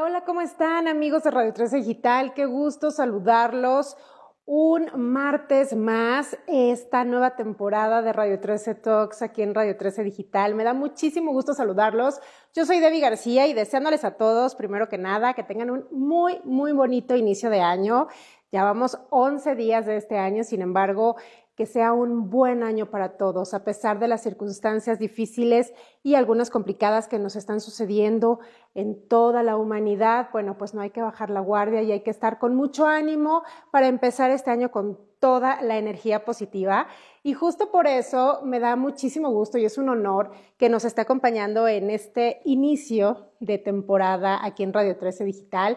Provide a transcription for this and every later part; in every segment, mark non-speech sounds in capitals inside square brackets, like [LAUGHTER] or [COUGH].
Hola, ¿cómo están amigos de Radio 13 Digital? Qué gusto saludarlos. Un martes más, esta nueva temporada de Radio 13 Talks aquí en Radio 13 Digital. Me da muchísimo gusto saludarlos. Yo soy Debbie García y deseándoles a todos, primero que nada, que tengan un muy, muy bonito inicio de año. Ya vamos 11 días de este año, sin embargo, que sea un buen año para todos, a pesar de las circunstancias difíciles y algunas complicadas que nos están sucediendo en toda la humanidad. Bueno, pues no hay que bajar la guardia y hay que estar con mucho ánimo para empezar este año con toda la energía positiva. Y justo por eso me da muchísimo gusto y es un honor que nos esté acompañando en este inicio de temporada aquí en Radio 13 Digital,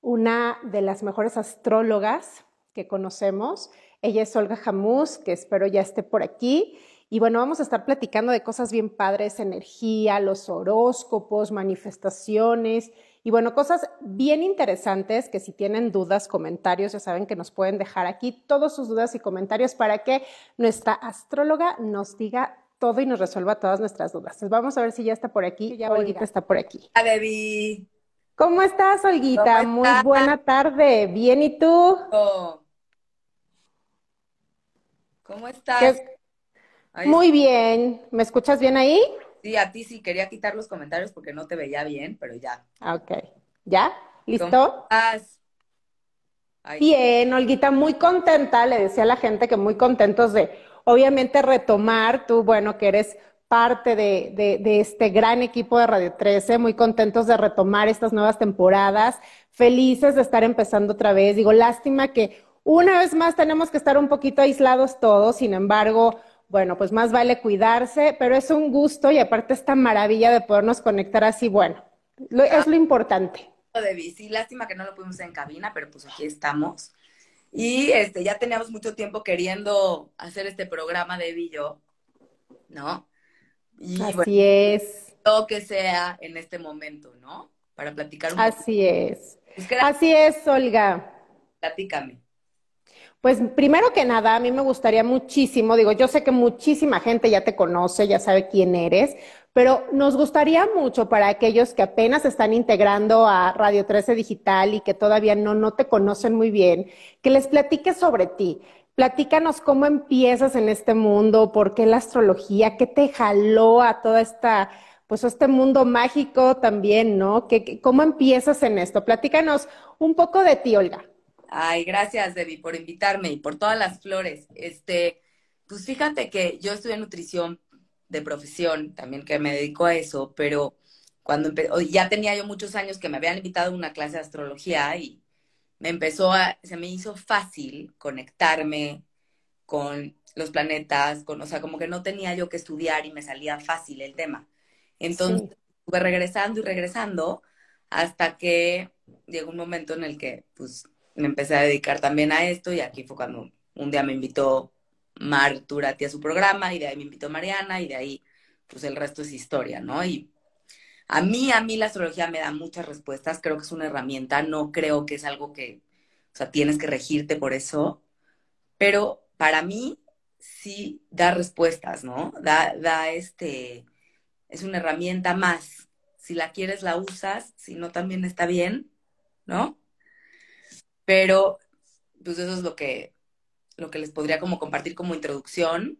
una de las mejores astrólogas que conocemos ella es Olga Jamús, que espero ya esté por aquí. Y bueno, vamos a estar platicando de cosas bien padres, energía, los horóscopos, manifestaciones y bueno, cosas bien interesantes que si tienen dudas, comentarios, ya saben que nos pueden dejar aquí todas sus dudas y comentarios para que nuestra astróloga nos diga todo y nos resuelva todas nuestras dudas. Entonces vamos a ver si ya está por aquí. Ya Olguita está por aquí. Hola, Debbie. ¿Cómo estás, Olguita? Muy buena tarde. ¿Bien y tú? Oh. ¿Cómo estás? Muy bien. ¿Me escuchas bien ahí? Sí, a ti sí. Quería quitar los comentarios porque no te veía bien, pero ya. Ah, ok. ¿Ya? ¿Listo? ¿Cómo estás? Bien, Olguita, muy contenta. Le decía a la gente que muy contentos de, obviamente, retomar. Tú, bueno, que eres parte de, de, de, este gran equipo de Radio 13, muy contentos de retomar estas nuevas temporadas, felices de estar empezando otra vez. Digo, lástima que una vez más tenemos que estar un poquito aislados todos, sin embargo, bueno, pues más vale cuidarse, pero es un gusto y aparte esta maravilla de podernos conectar así, bueno, es lo importante. De bici, lástima que no lo pudimos en cabina, pero pues aquí estamos. Y este, ya teníamos mucho tiempo queriendo hacer este programa de Billo, ¿no? Y, así es. Todo que sea en este momento, ¿no? Para platicar un Así es. Pues así es, Olga. Platícame. Pues primero que nada, a mí me gustaría muchísimo, digo, yo sé que muchísima gente ya te conoce, ya sabe quién eres, pero nos gustaría mucho para aquellos que apenas están integrando a Radio 13 Digital y que todavía no, no te conocen muy bien, que les platiques sobre ti. Platícanos cómo empiezas en este mundo, por qué la astrología, qué te jaló a toda esta, pues a este mundo mágico también, ¿no? ¿Cómo empiezas en esto? Platícanos un poco de ti, Olga. Ay, gracias, Debbie, por invitarme y por todas las flores. Este, pues fíjate que yo estudié nutrición de profesión, también que me dedico a eso, pero cuando ya tenía yo muchos años que me habían invitado a una clase de astrología y me empezó a, se me hizo fácil conectarme con los planetas, con, o sea, como que no tenía yo que estudiar y me salía fácil el tema. Entonces, estuve regresando y regresando hasta que llegó un momento en el que, pues, me empecé a dedicar también a esto y aquí fue cuando un día me invitó Mar Turati a su programa y de ahí me invitó Mariana y de ahí pues el resto es historia, ¿no? Y a mí, a mí la astrología me da muchas respuestas, creo que es una herramienta, no creo que es algo que, o sea, tienes que regirte por eso, pero para mí sí da respuestas, ¿no? Da, da este, es una herramienta más. Si la quieres, la usas, si no, también está bien, ¿no? Pero, pues eso es lo que, lo que les podría como compartir como introducción.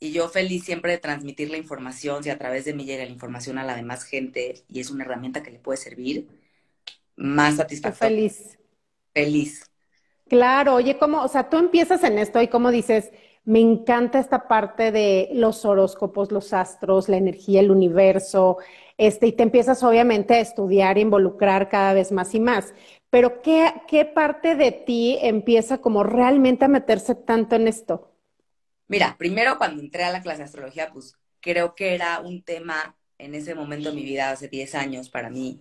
Y yo feliz siempre de transmitir la información, si a través de mí llega la información a la demás gente y es una herramienta que le puede servir, más satisfactorio. Feliz. Feliz. Claro, oye, ¿cómo, o sea, tú empiezas en esto y como dices, me encanta esta parte de los horóscopos, los astros, la energía, el universo, este, y te empiezas obviamente a estudiar, e involucrar cada vez más y más. Pero ¿qué, ¿qué parte de ti empieza como realmente a meterse tanto en esto? Mira, primero cuando entré a la clase de astrología, pues creo que era un tema en ese momento de mi vida, hace 10 años, para mí,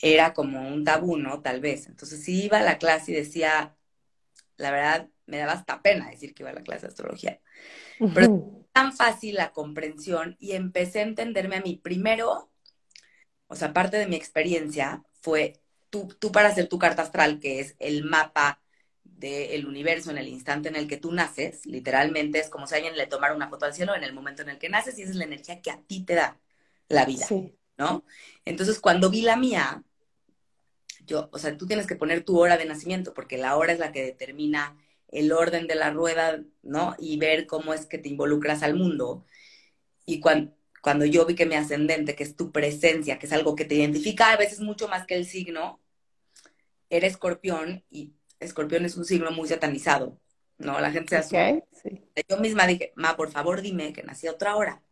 era como un tabú, ¿no? Tal vez. Entonces, si iba a la clase y decía, la verdad, me daba hasta pena decir que iba a la clase de astrología. Pero es tan fácil la comprensión y empecé a entenderme a mí. Primero, o sea, parte de mi experiencia fue tú, tú para hacer tu carta astral, que es el mapa del universo en el instante en el que tú naces, literalmente es como si alguien le tomara una foto al cielo en el momento en el que naces y esa es la energía que a ti te da la vida, ¿no? Entonces, cuando vi la mía, yo, o sea, tú tienes que poner tu hora de nacimiento porque la hora es la que determina el orden de la rueda, ¿no? Y ver cómo es que te involucras al mundo. Y cuando, cuando yo vi que mi ascendente, que es tu presencia, que es algo que te identifica a veces mucho más que el signo, era escorpión y escorpión es un signo muy satanizado, ¿no? La gente se asusta. Yo misma dije, ma, por favor dime que nací a otra hora.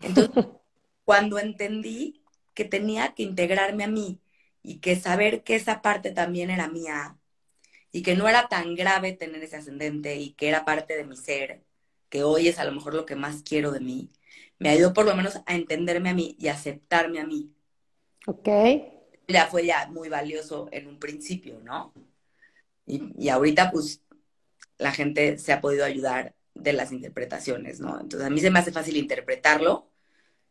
Entonces, [LAUGHS] cuando entendí que tenía que integrarme a mí y que saber que esa parte también era mía y que no era tan grave tener ese ascendente y que era parte de mi ser, que hoy es a lo mejor lo que más quiero de mí, me ayudó por lo menos a entenderme a mí y aceptarme a mí. Ok. Ya fue ya muy valioso en un principio, ¿no? Y, y ahorita pues la gente se ha podido ayudar de las interpretaciones, ¿no? Entonces a mí se me hace fácil interpretarlo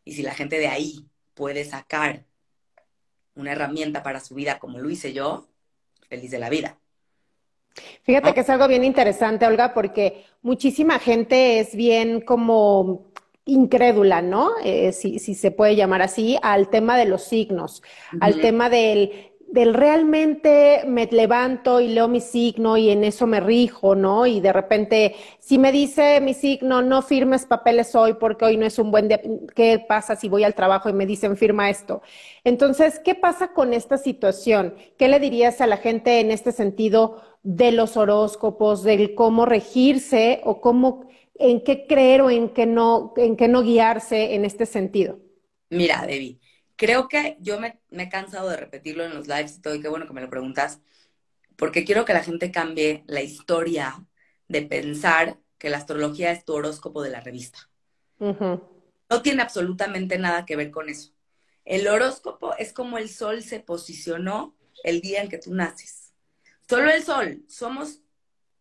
y si la gente de ahí puede sacar una herramienta para su vida como lo hice yo, feliz de la vida. Fíjate que es algo bien interesante, Olga, porque muchísima gente es bien como incrédula, ¿no? Eh, si, si, se puede llamar así, al tema de los signos, al tema del del realmente me levanto y leo mi signo y en eso me rijo, ¿no? Y de repente, si me dice mi signo, no firmes papeles hoy porque hoy no es un buen día, ¿qué pasa si voy al trabajo y me dicen firma esto? Entonces, ¿qué pasa con esta situación? ¿Qué le dirías a la gente en este sentido de los horóscopos, del cómo regirse o cómo, en qué creer o en qué no, en qué no guiarse en este sentido? Mira, Debbie creo que yo me, he cansado de repetirlo en los lives y todo, y qué bueno que me lo preguntas, porque quiero que la gente cambie la historia de pensar que la astrología es tu horóscopo de la revista. No tiene absolutamente nada que ver con eso. El horóscopo es como el sol se posicionó el día en que tú naces. Solo el sol, somos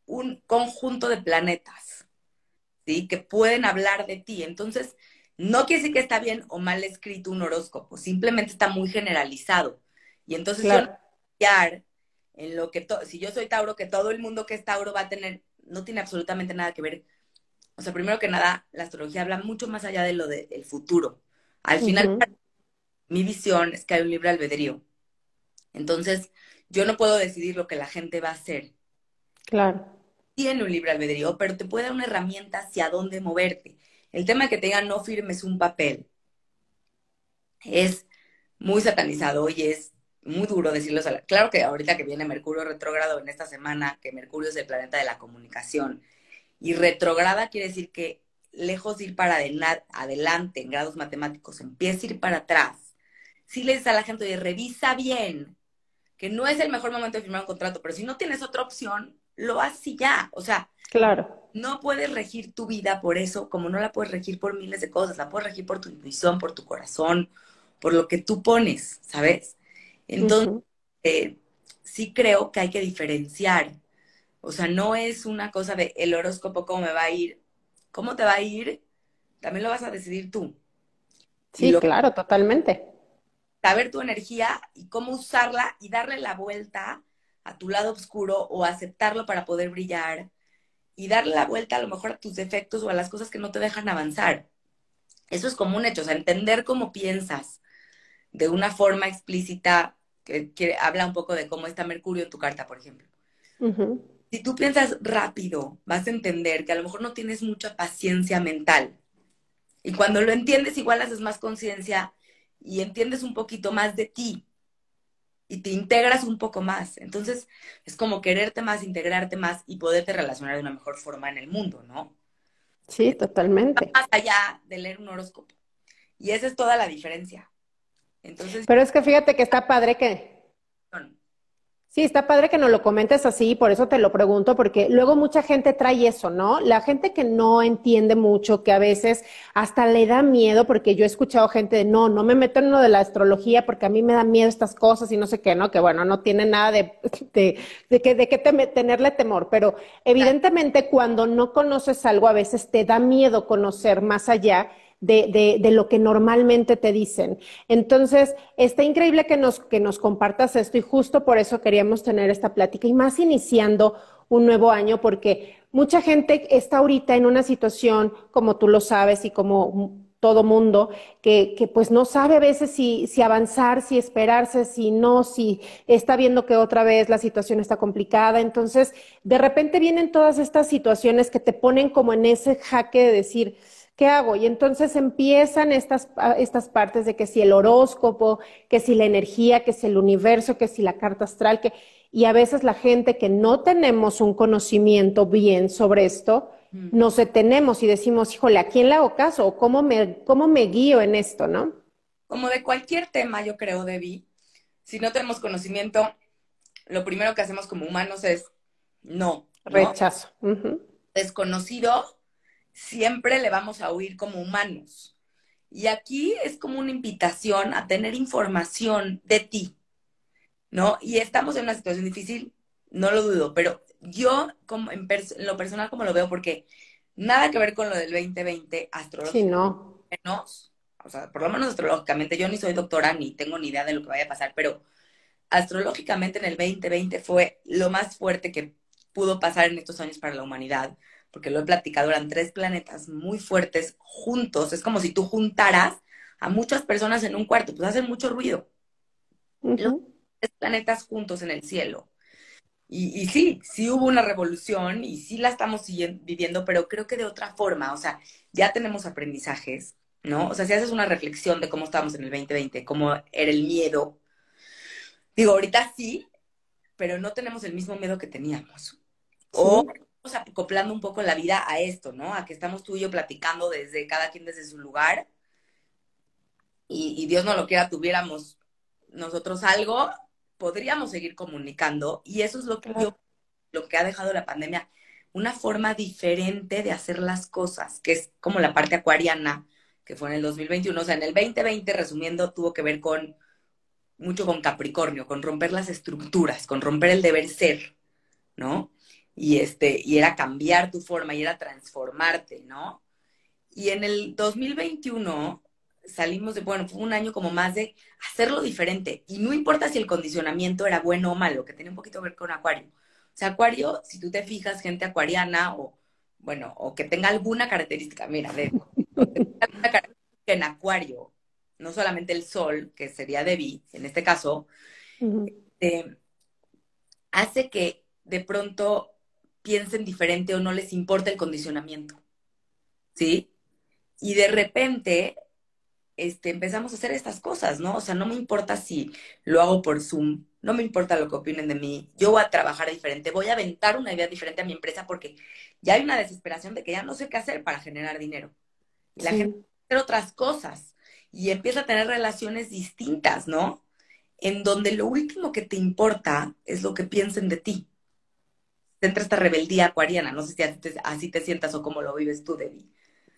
un conjunto de planetas, ¿sí? Que pueden hablar de ti. Entonces, no quiere decir que está bien o mal escrito un horóscopo, simplemente está muy generalizado. Y entonces claro. en lo que si yo soy Tauro, que todo el mundo que es Tauro va a tener, no tiene absolutamente nada que ver. O sea, primero que nada, la astrología habla mucho más allá de lo del futuro. Al final, mi visión es que hay un libre albedrío. Entonces, yo no puedo decidir lo que la gente va a hacer. Claro. Tiene un libre albedrío, pero te puede dar una herramienta hacia dónde moverte. El tema que te digan no firmes un papel es muy satanizado y es muy duro decirlo. Claro que ahorita que viene Mercurio retrógrado en esta semana, que Mercurio es el planeta de la comunicación, y retrograda quiere decir que lejos de ir para adelante en grados matemáticos, empieza a ir para atrás. Si le dices a la gente, oye, revisa bien, que no es el mejor momento de firmar un contrato, pero si no tienes otra opción, lo haces ya. O sea, claro. no puedes regir tu vida por eso, como no la puedes regir por miles de cosas, la puedes regir por tu intuición, por tu corazón, por lo que tú pones, ¿sabes? Entonces, eh, sí creo que hay que diferenciar. O sea, no es una cosa de el horóscopo, cómo me va a ir, cómo te va a ir, también lo vas a decidir tú. Sí, claro, totalmente. Saber tu energía y cómo usarla y darle la vuelta a tu lado oscuro o aceptarlo para poder brillar y darle la vuelta a lo mejor a tus defectos o a las cosas que no te dejan avanzar. Eso es como un hecho, o sea, entender cómo piensas de una forma explícita que, habla un poco de cómo está Mercurio en tu carta, por ejemplo. Si tú piensas rápido, vas a entender que a lo mejor no tienes mucha paciencia mental. Y cuando lo entiendes, igual haces más conciencia y entiendes un poquito más de ti y te integras un poco más. Entonces, es como quererte más, integrarte más y poderte relacionar de una mejor forma en el mundo, ¿no? Sí, totalmente. Más allá de leer un horóscopo. Y esa es toda la diferencia. Entonces, Pero es que fíjate que está padre que, Sí, está padre que nos lo comentes así, por eso te lo pregunto, porque luego mucha gente trae eso, ¿no? La gente que no entiende mucho, que a veces hasta le da miedo, porque yo he escuchado gente de, no, no me meto en lo de la astrología porque a mí me da miedo estas cosas y no sé qué, ¿no? Que bueno, no tiene nada de, [LAUGHS] de, de que, de que tenerle temor, pero evidentemente cuando no conoces algo, a veces te da miedo conocer más allá de, de, lo que normalmente te dicen. Entonces, está increíble que nos, que nos compartas esto y justo por eso queríamos tener esta plática y más iniciando un nuevo año porque mucha gente está ahorita en una situación, como tú lo sabes y como todo mundo, que, que pues no sabe a veces si, si avanzar, si esperarse, si no, si está viendo que otra vez la situación está complicada. Entonces, de repente vienen todas estas situaciones que te ponen como en ese jaque de decir, ¿qué hago? Y entonces empiezan estas, estas partes de que si el horóscopo, que si la energía, que si el universo, que si la carta astral, que, y a veces la gente que no tenemos un conocimiento bien sobre esto, mm. nos detenemos y decimos, híjole, ¿a quién le hago caso? cómo me, cómo me guío en esto, no? Como de cualquier tema, yo creo, Debbie, si no tenemos conocimiento, lo primero que hacemos como humanos es no. ¿no? Rechazo. Uh -huh. Desconocido, siempre le vamos a oír como humanos. Y aquí es como una invitación a tener información de ti, ¿no? Y estamos en una situación difícil, no lo dudo, pero yo como en, en lo personal como lo veo, porque nada que ver con lo del 2020 astrológico. Sí, no. Menos, o sea, por lo menos astrológicamente, yo ni soy doctora ni tengo ni idea de lo que vaya a pasar, pero astrológicamente en el 2020 fue lo más fuerte que pudo pasar en estos años para la humanidad porque lo he platicado, eran tres planetas muy fuertes juntos. Es como si tú juntaras a muchas personas en un cuarto, pues hacen mucho ruido. Uh -huh. Los tres planetas juntos en el cielo. Y, y, sí, sí hubo una revolución y sí la estamos viviendo, pero creo que de otra forma. O sea, ya tenemos aprendizajes, ¿no? O sea, si haces una reflexión de cómo estábamos en el 2020, cómo era el miedo. Digo, ahorita sí, pero no tenemos el mismo miedo que teníamos. Sí. Acoplando un poco la vida a esto, ¿no? A que estamos tú y yo platicando desde cada quien desde su lugar. Y, Dios no lo quiera, tuviéramos nosotros algo, podríamos seguir comunicando. Y eso es lo que lo que ha dejado la pandemia, una forma diferente de hacer las cosas, que es como la parte acuariana, que fue en el 2021. O sea, en el 2020, resumiendo, tuvo que ver con mucho con Capricornio, con romper las estructuras, con romper el deber ser, ¿no? Y, este, y era cambiar tu forma y era transformarte, ¿no? Y en el 2021 salimos de, bueno, fue un año como más de hacerlo diferente. Y no importa si el condicionamiento era bueno o malo, que tiene un poquito que ver con Acuario. O sea, Acuario, si tú te fijas, gente acuariana o, bueno, o que tenga alguna característica, mira, de, [LAUGHS] alguna característica en Acuario, no solamente el Sol, que sería Debbie, en este caso, uh -huh. eh, hace que de pronto piensen diferente o no les importa el condicionamiento. ¿Sí? Y de repente este, empezamos a hacer estas cosas, ¿no? O sea, no me importa si lo hago por Zoom, no me importa lo que opinen de mí, yo voy a trabajar diferente, voy a aventar una idea diferente a mi empresa porque ya hay una desesperación de que ya no sé qué hacer para generar dinero. Y la sí. gente hacer otras cosas y empieza a tener relaciones distintas, ¿no? En donde lo último que te importa es lo que piensen de ti entra esta rebeldía acuariana. No sé si así te, así te sientas o cómo lo vives tú, Debbie.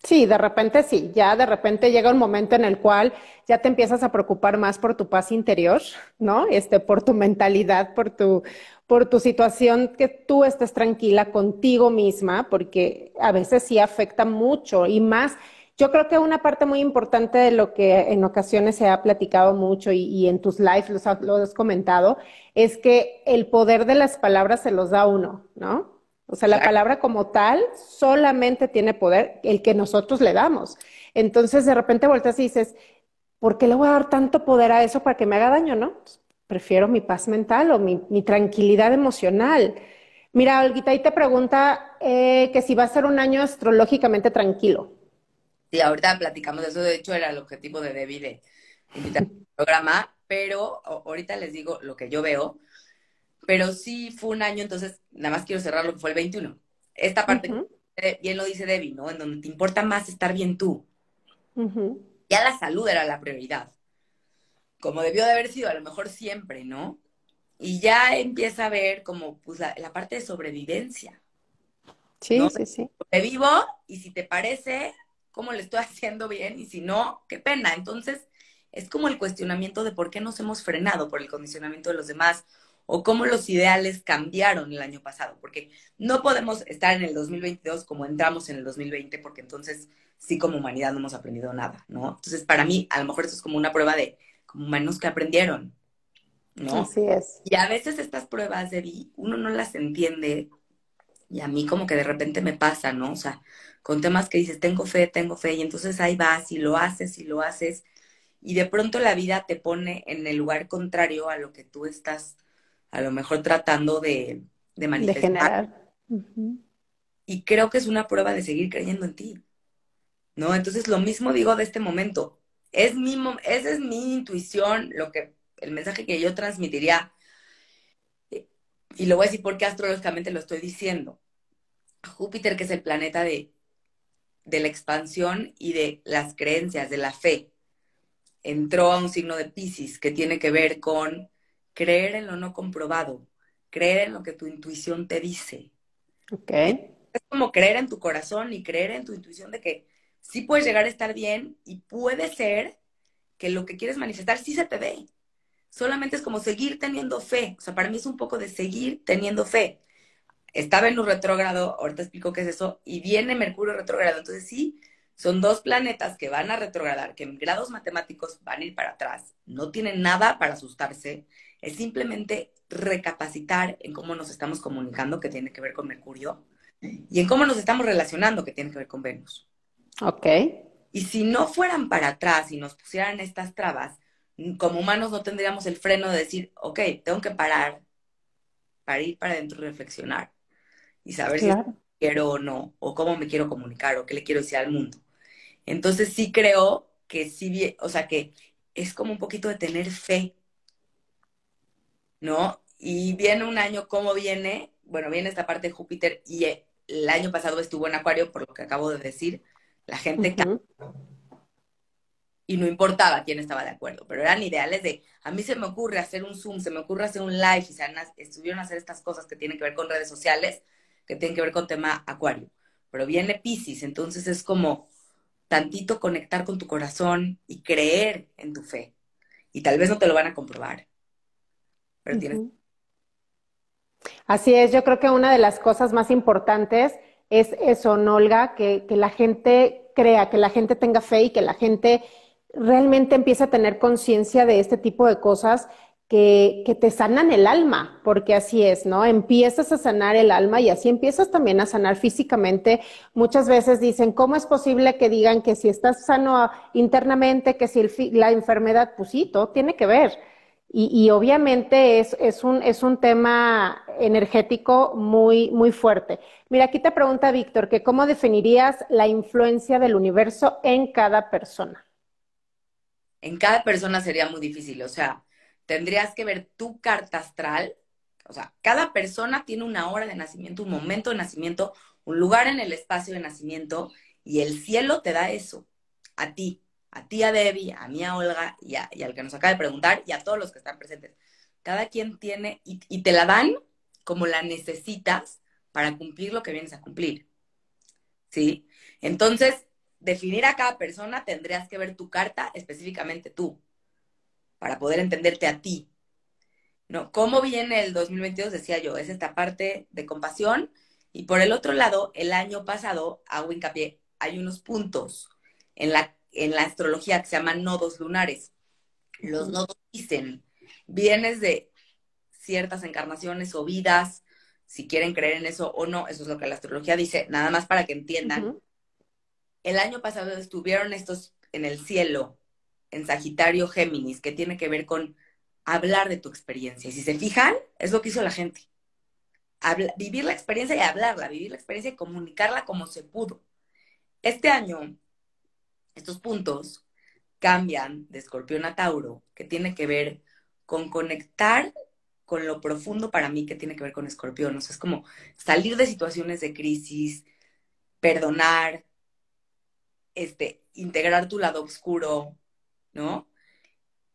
Sí, de repente sí, ya de repente llega un momento en el cual ya te empiezas a preocupar más por tu paz interior, ¿no? Este, por tu mentalidad, por tu, por tu situación, que tú estés tranquila contigo misma, porque a veces sí afecta mucho y más. Yo creo que una parte muy importante de lo que en ocasiones se ha platicado mucho y, y en tus lives lo has, lo has comentado, es que el poder de las palabras se los da uno, ¿no? O sea, la palabra como tal solamente tiene poder el que nosotros le damos. Entonces, de repente volteas y dices, ¿por qué le voy a dar tanto poder a eso para que me haga daño, no? Pues, prefiero mi paz mental o mi, mi, tranquilidad emocional. Mira, Olguita, ahí te pregunta eh, que si va a ser un año astrológicamente tranquilo. Sí, ahorita platicamos de eso. De hecho, era el objetivo de Debbie de invitar al programa. pero ahorita les digo lo que yo veo, pero sí fue un año, entonces nada más quiero cerrar lo que fue el 21. Esta parte, bien lo dice Debbie, ¿no? En donde te importa más estar bien tú. Ya la salud era la prioridad, como debió de haber sido a lo mejor siempre, ¿no? Y ya empieza a ver como pues, la, parte de sobrevivencia. Sí, sí, sí. Sobrevivo y si te parece, ¿cómo le estoy [LAUGHS] haciendo bien? Y si no, qué pena. Entonces, es como el cuestionamiento de por qué nos hemos frenado por el condicionamiento de los demás o cómo los ideales cambiaron el año pasado, porque no podemos estar en el 2022 como entramos en el 2020, porque entonces sí como humanidad no hemos aprendido nada, ¿no? Entonces, para mí, a lo mejor eso es como una prueba de como humanos que aprendieron, ¿no? Así es. Y a veces estas pruebas de uno no las entiende y a mí como que de repente me pasa, ¿no? O sea, con temas que dices, tengo fe, tengo fe, y entonces ahí vas y lo haces y lo haces, y de pronto la vida te pone en el lugar contrario a lo que tú estás a lo mejor tratando de, de manifestar. Y creo que es una prueba de seguir creyendo en ti. ¿No? Entonces lo mismo digo de este momento. Es mi, esa es mi intuición, lo que, el mensaje que yo transmitiría. Y lo voy a decir porque astrológicamente lo estoy diciendo. Júpiter, que es el planeta de, de la expansión y de las creencias, de la fe, entró a un signo de Pisces que tiene que ver con creer en lo no comprobado, creer en lo que tu intuición te dice. Ok. Es como creer en tu corazón y creer en tu intuición de que sí puedes llegar a estar bien y puede ser que lo que quieres manifestar sí se te ve. Solamente es como seguir teniendo fe. O sea, para mí es un poco de seguir teniendo fe. Estaba en un retrógrado, ahorita explico qué es eso, y viene Mercurio retrógrado. Entonces sí, son dos planetas que van a retrogradar, que en grados matemáticos van a ir para atrás. No tienen nada para asustarse es simplemente recapacitar en cómo nos estamos comunicando, que tiene que ver con Mercurio, y en cómo nos estamos relacionando, que tiene que ver con Venus. Ok. Y si no fueran para atrás y nos pusieran estas trabas, como humanos no tendríamos el freno de decir, ok, tengo que parar para ir para adentro y reflexionar y saber si quiero o no, o cómo me quiero comunicar, o qué le quiero decir al mundo. Entonces sí creo que sí, o sea, que es como un poquito de tener fe ¿no? Y viene un año, ¿cómo viene? Bueno, viene esta parte de Júpiter y el año pasado estuvo en Acuario, por lo que acabo de decir. La gente y no importaba quién estaba de acuerdo, pero eran ideales de, a mí se me ocurre hacer un Zoom, se me ocurre hacer un live y se estuvieron a hacer estas cosas que tienen que ver con redes sociales, que tienen que ver con tema Acuario. Pero viene Pisces, entonces es como tantito conectar con tu corazón y creer en tu fe. Y tal vez no te lo van a comprobar, Así es, yo creo que una de las cosas más importantes es eso, Nolga, que, que la gente crea, que la gente tenga fe y que la gente realmente empiece a tener conciencia de este tipo de cosas que, te sanan el alma, porque así es, ¿no? Empiezas a sanar el alma y así empiezas también a sanar físicamente. Muchas veces dicen, ¿cómo es posible que digan que si estás sano internamente, que si la enfermedad, pues sí, todo tiene que ver. Y, obviamente es, es, un, es un tema energético muy, muy fuerte. Mira, aquí te pregunta Víctor, que ¿cómo definirías la influencia del universo en cada persona? En cada persona sería muy difícil, o sea, tendrías que ver tu carta astral, o sea, cada persona tiene una hora de nacimiento, un momento de nacimiento, un lugar en el espacio de nacimiento, y el cielo te da eso, a ti a ti, a Debbie, a mí, a Olga y, al que nos acaba de preguntar y a todos los que están presentes. Cada quien tiene y, te la dan como la necesitas para cumplir lo que vienes a cumplir. ¿Sí? Entonces, definir a cada persona tendrías que ver tu carta específicamente tú, para poder entenderte a ti. ¿No? ¿Cómo viene el 2022? Decía yo, es esta parte de compasión. Y por el otro lado, el año pasado, hago hincapié, hay unos puntos en la en la astrología que se llaman nodos lunares. Los nodos dicen, vienes de ciertas encarnaciones o vidas, si quieren creer en eso o no, eso es lo que la astrología dice, nada más para que entiendan. El año pasado estuvieron estos en el cielo, en Sagitario Géminis, que tiene que ver con hablar de tu experiencia. Y si se fijan, es lo que hizo la gente. vivir la experiencia y hablarla, vivir la experiencia y comunicarla como se pudo. Este año estos puntos cambian de escorpión a Tauro, que tiene que ver con conectar con lo profundo para mí que tiene que ver con escorpión. O sea, es como salir de situaciones de crisis, perdonar, este, integrar tu lado oscuro, ¿no?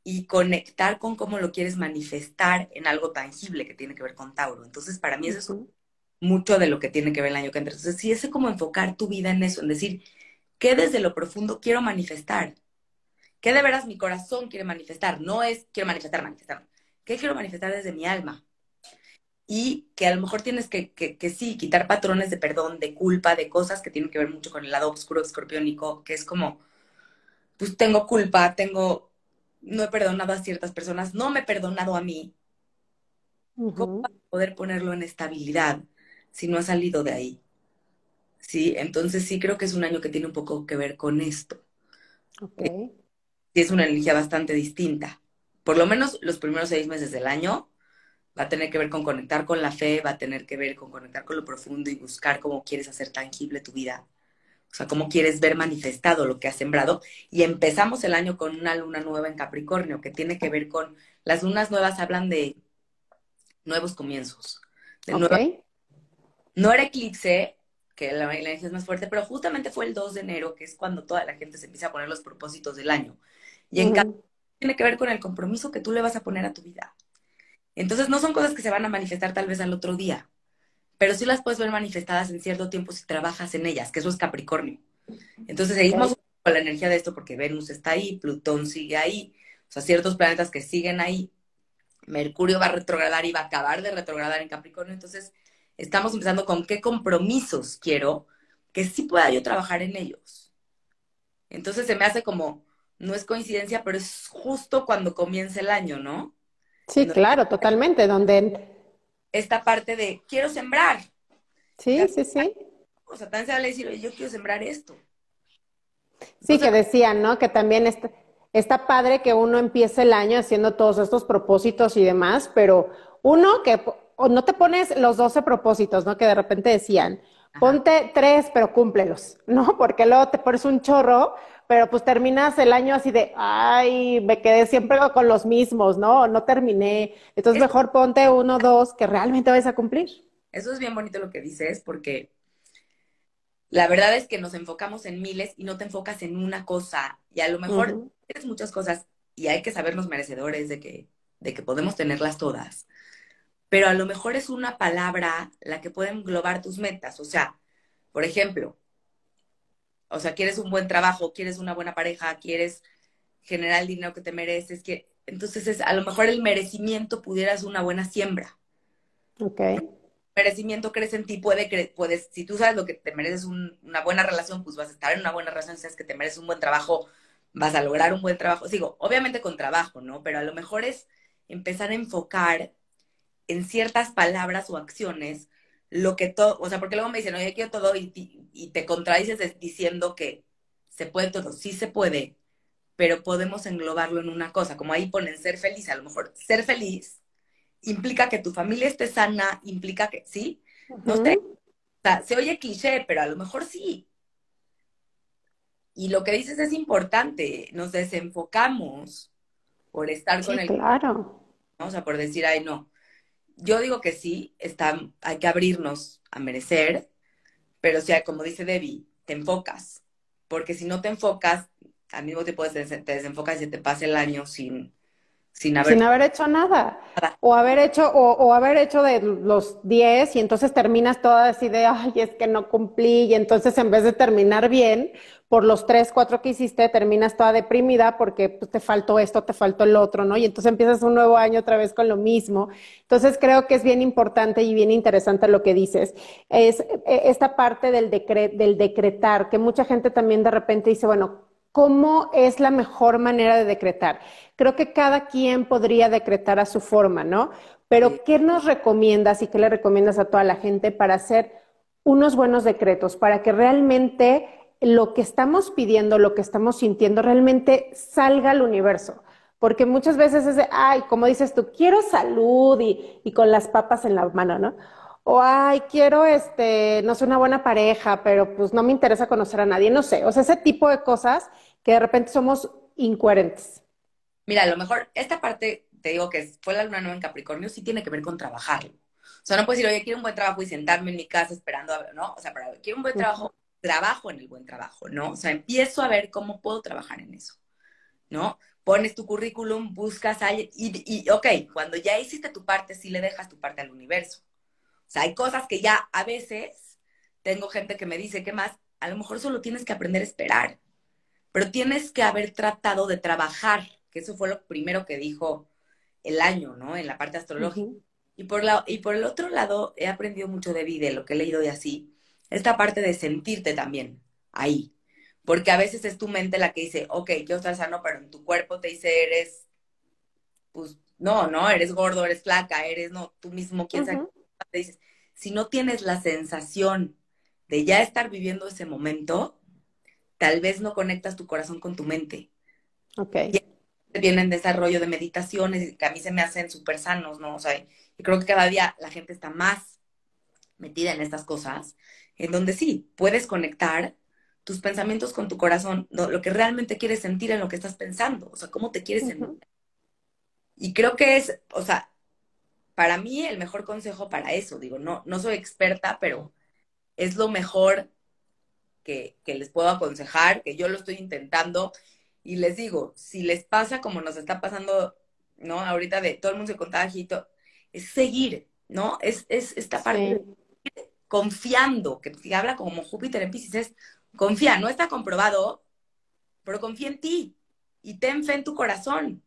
Y conectar con cómo lo quieres manifestar en algo tangible que tiene que ver con Tauro. Entonces, para mí eso es mucho de lo que tiene que ver el año que entra. Entonces, sí, es como enfocar tu vida en eso, en decir, ¿qué desde lo profundo quiero manifestar? ¿Qué de veras mi corazón quiere manifestar? No es quiero manifestar, manifestar. ¿Qué quiero manifestar desde mi alma? Y que a lo mejor tienes que, que, que, sí, quitar patrones de perdón, de culpa, de cosas que tienen que ver mucho con el lado oscuro escorpiónico, que es como, pues tengo culpa, tengo, no he perdonado a ciertas personas, no me he perdonado a mí. ¿Cómo poder ponerlo en estabilidad si no ha salido de ahí? Sí, entonces sí creo que es un año que tiene un poco que ver con esto. Ok. Sí, es una energía bastante distinta. Por lo menos los primeros seis meses del año va a tener que ver con conectar con la fe, va a tener que ver con conectar con lo profundo y buscar cómo quieres hacer tangible tu vida. O sea, cómo quieres ver manifestado lo que has sembrado. Y empezamos el año con una luna nueva en Capricornio, que tiene que ver con, las lunas nuevas hablan de nuevos comienzos. De Ok. nueva- no era eclipse, que la, la energía es más fuerte, pero justamente fue el 2 de enero, que es cuando toda la gente se empieza a poner los propósitos del año. Y en cambio, tiene que ver con el compromiso que tú le vas a poner a tu vida. Entonces, no son cosas que se van a manifestar tal vez al otro día, pero sí las puedes ver manifestadas en cierto tiempo si trabajas en ellas, que eso es Capricornio. Entonces, seguimos con la energía de esto porque Venus está ahí, Plutón sigue ahí, o sea, ciertos planetas que siguen ahí. Mercurio va a retrogradar y va a acabar de retrogradar en Capricornio. Entonces, estamos empezando con qué compromisos quiero que sí pueda yo trabajar en ellos. Entonces, se me hace como, no es coincidencia, pero es justo cuando comienza el año, ¿no? Sí, claro, totalmente, donde Esta parte de quiero sembrar. sí, sí, sí. O sea, también se vale decir, oye, yo quiero sembrar esto. Sí, O sea, que decían, ¿no? Que también está, está padre que uno empiece el año haciendo todos estos propósitos y demás, pero uno que o no te pones los 12 propósitos, ¿no? Que de repente decían, Ajá. ponte tres, pero cúmplelos, [LAUGHS] ¿no? Porque luego te pones un chorro, pero pues terminas el año así de, ay, me quedé siempre con los mismos, ¿no? No terminé. Entonces Es- mejor ponte uno, dos que realmente vayas a cumplir. Eso es bien bonito lo que dices, porque la verdad es que nos enfocamos en miles y no te enfocas en una cosa. Y a lo mejor Ujú. tienes muchas cosas y hay que sabernos merecedores de que, de que podemos tenerlas todas. Pero a lo mejor es una palabra la que puede englobar tus metas. O sea, por ejemplo, o sea, quieres un buen trabajo, quieres una buena pareja, quieres generar el dinero que te mereces, que entonces es, a lo mejor el merecimiento pudiera ser una buena siembra Ok. merecimiento crece en ti, puede cre- puedes, si tú sabes lo que te mereces un- una buena relación, pues vas a estar en una buena relación, si sabes que te mereces un buen trabajo, vas a lograr un buen trabajo. Digo, obviamente con trabajo, ¿no? Pero a lo mejor es empezar a enfocar en ciertas palabras o acciones lo que todo, o sea, porque luego me dicen, oye, quiero todo y, y te contradices diciendo que se puede todo, sí se puede, pero podemos englobarlo en una cosa, como ahí ponen ser feliz, a lo mejor ser feliz implica que tu familia esté sana, implica que, ¿sí? No sé, o sea, se oye cliché, pero a lo mejor sí. Y lo que dices es importante, nos desenfocamos por estar con el, claro. ¿no? o sea, por decir, ay, no. Yo digo que sí, está, hay que abrirnos a merecer, pero si, como dice Debbie, te enfocas, porque si no te enfocas, al mismo tiempo te desenfocas y te pasa el año sin, sin haber... Sin haber hecho nada. Nada. O haber hecho, o, o haber hecho de los 10 y entonces terminas toda así de, ay, es que no cumplí. Y entonces en vez de terminar bien, por los 3, 4 que hiciste, terminas toda deprimida porque pues, te faltó esto, te faltó el otro, ¿no? Y entonces empiezas un nuevo año otra vez con lo mismo. Entonces creo que es bien importante y bien interesante lo que dices. Es eh, esta parte del, decre- del decretar, que mucha gente también de repente dice, bueno, ¿Cómo es la mejor manera de decretar? Creo que cada quien podría decretar a su forma, ¿no? Pero ¿qué nos recomiendas y qué le recomiendas a toda la gente para hacer unos buenos decretos, para que realmente lo que estamos pidiendo, lo que estamos sintiendo, realmente salga al universo? Porque muchas veces es de, ay, como dices tú, quiero salud y, y con las papas en la mano, ¿no? O, ay, quiero, este, no sé, una buena pareja, pero pues no me interesa conocer a nadie, no sé. O sea, ese tipo de cosas que de repente somos incoherentes. Mira, a lo mejor esta parte, te digo que fue la luna nueva en Capricornio, sí tiene que ver con trabajarlo. O sea, no puedes decir, oye, quiero un buen trabajo y sentarme en mi casa esperando, a ver, ¿no? O sea, para, quiero un buen trabajo, trabajo en el buen trabajo, ¿no? O sea, empiezo a ver cómo puedo trabajar en eso, ¿no? Pones tu currículum, buscas a y, y, ok, cuando ya hiciste tu parte, sí le dejas tu parte al universo. O sea, hay cosas que ya a veces tengo gente que me dice, ¿qué más? A lo mejor solo tienes que aprender a esperar, pero tienes que haber tratado de trabajar, que eso fue lo primero que dijo el año, ¿no? En la parte astrológica. Y por, la, y por el otro lado, he aprendido mucho de vida, lo que he leído de así, esta parte de sentirte también ahí. Porque a veces es tu mente la que dice, ok, quiero estar sano, pero en tu cuerpo te dice, eres, pues, no, no, eres gordo, eres flaca, eres, no, tú mismo, quién sabe. Te dices, si no tienes la sensación de ya estar viviendo ese momento, tal vez no conectas tu corazón con tu mente. Ok. Y vienen desarrollo de meditaciones que a mí se me hacen súper sanos, ¿no? O sea, y creo que cada día la gente está más metida en estas cosas, en donde sí, puedes conectar tus pensamientos con tu corazón, lo que realmente quieres sentir en lo que estás pensando, o sea, cómo te quieres sentir. Y creo que es, o sea, para mí el mejor consejo para eso, digo, no, no soy experta, pero es lo mejor que, que les puedo aconsejar, que yo lo estoy intentando. Y les digo, si les pasa como nos está pasando, ¿no? Ahorita de todo el mundo se contagia y todo, es seguir, ¿no? Es, es esta parte confiando, que te habla como Júpiter en Pisces, es confía, no está comprobado, pero confía en ti y ten fe en tu corazón.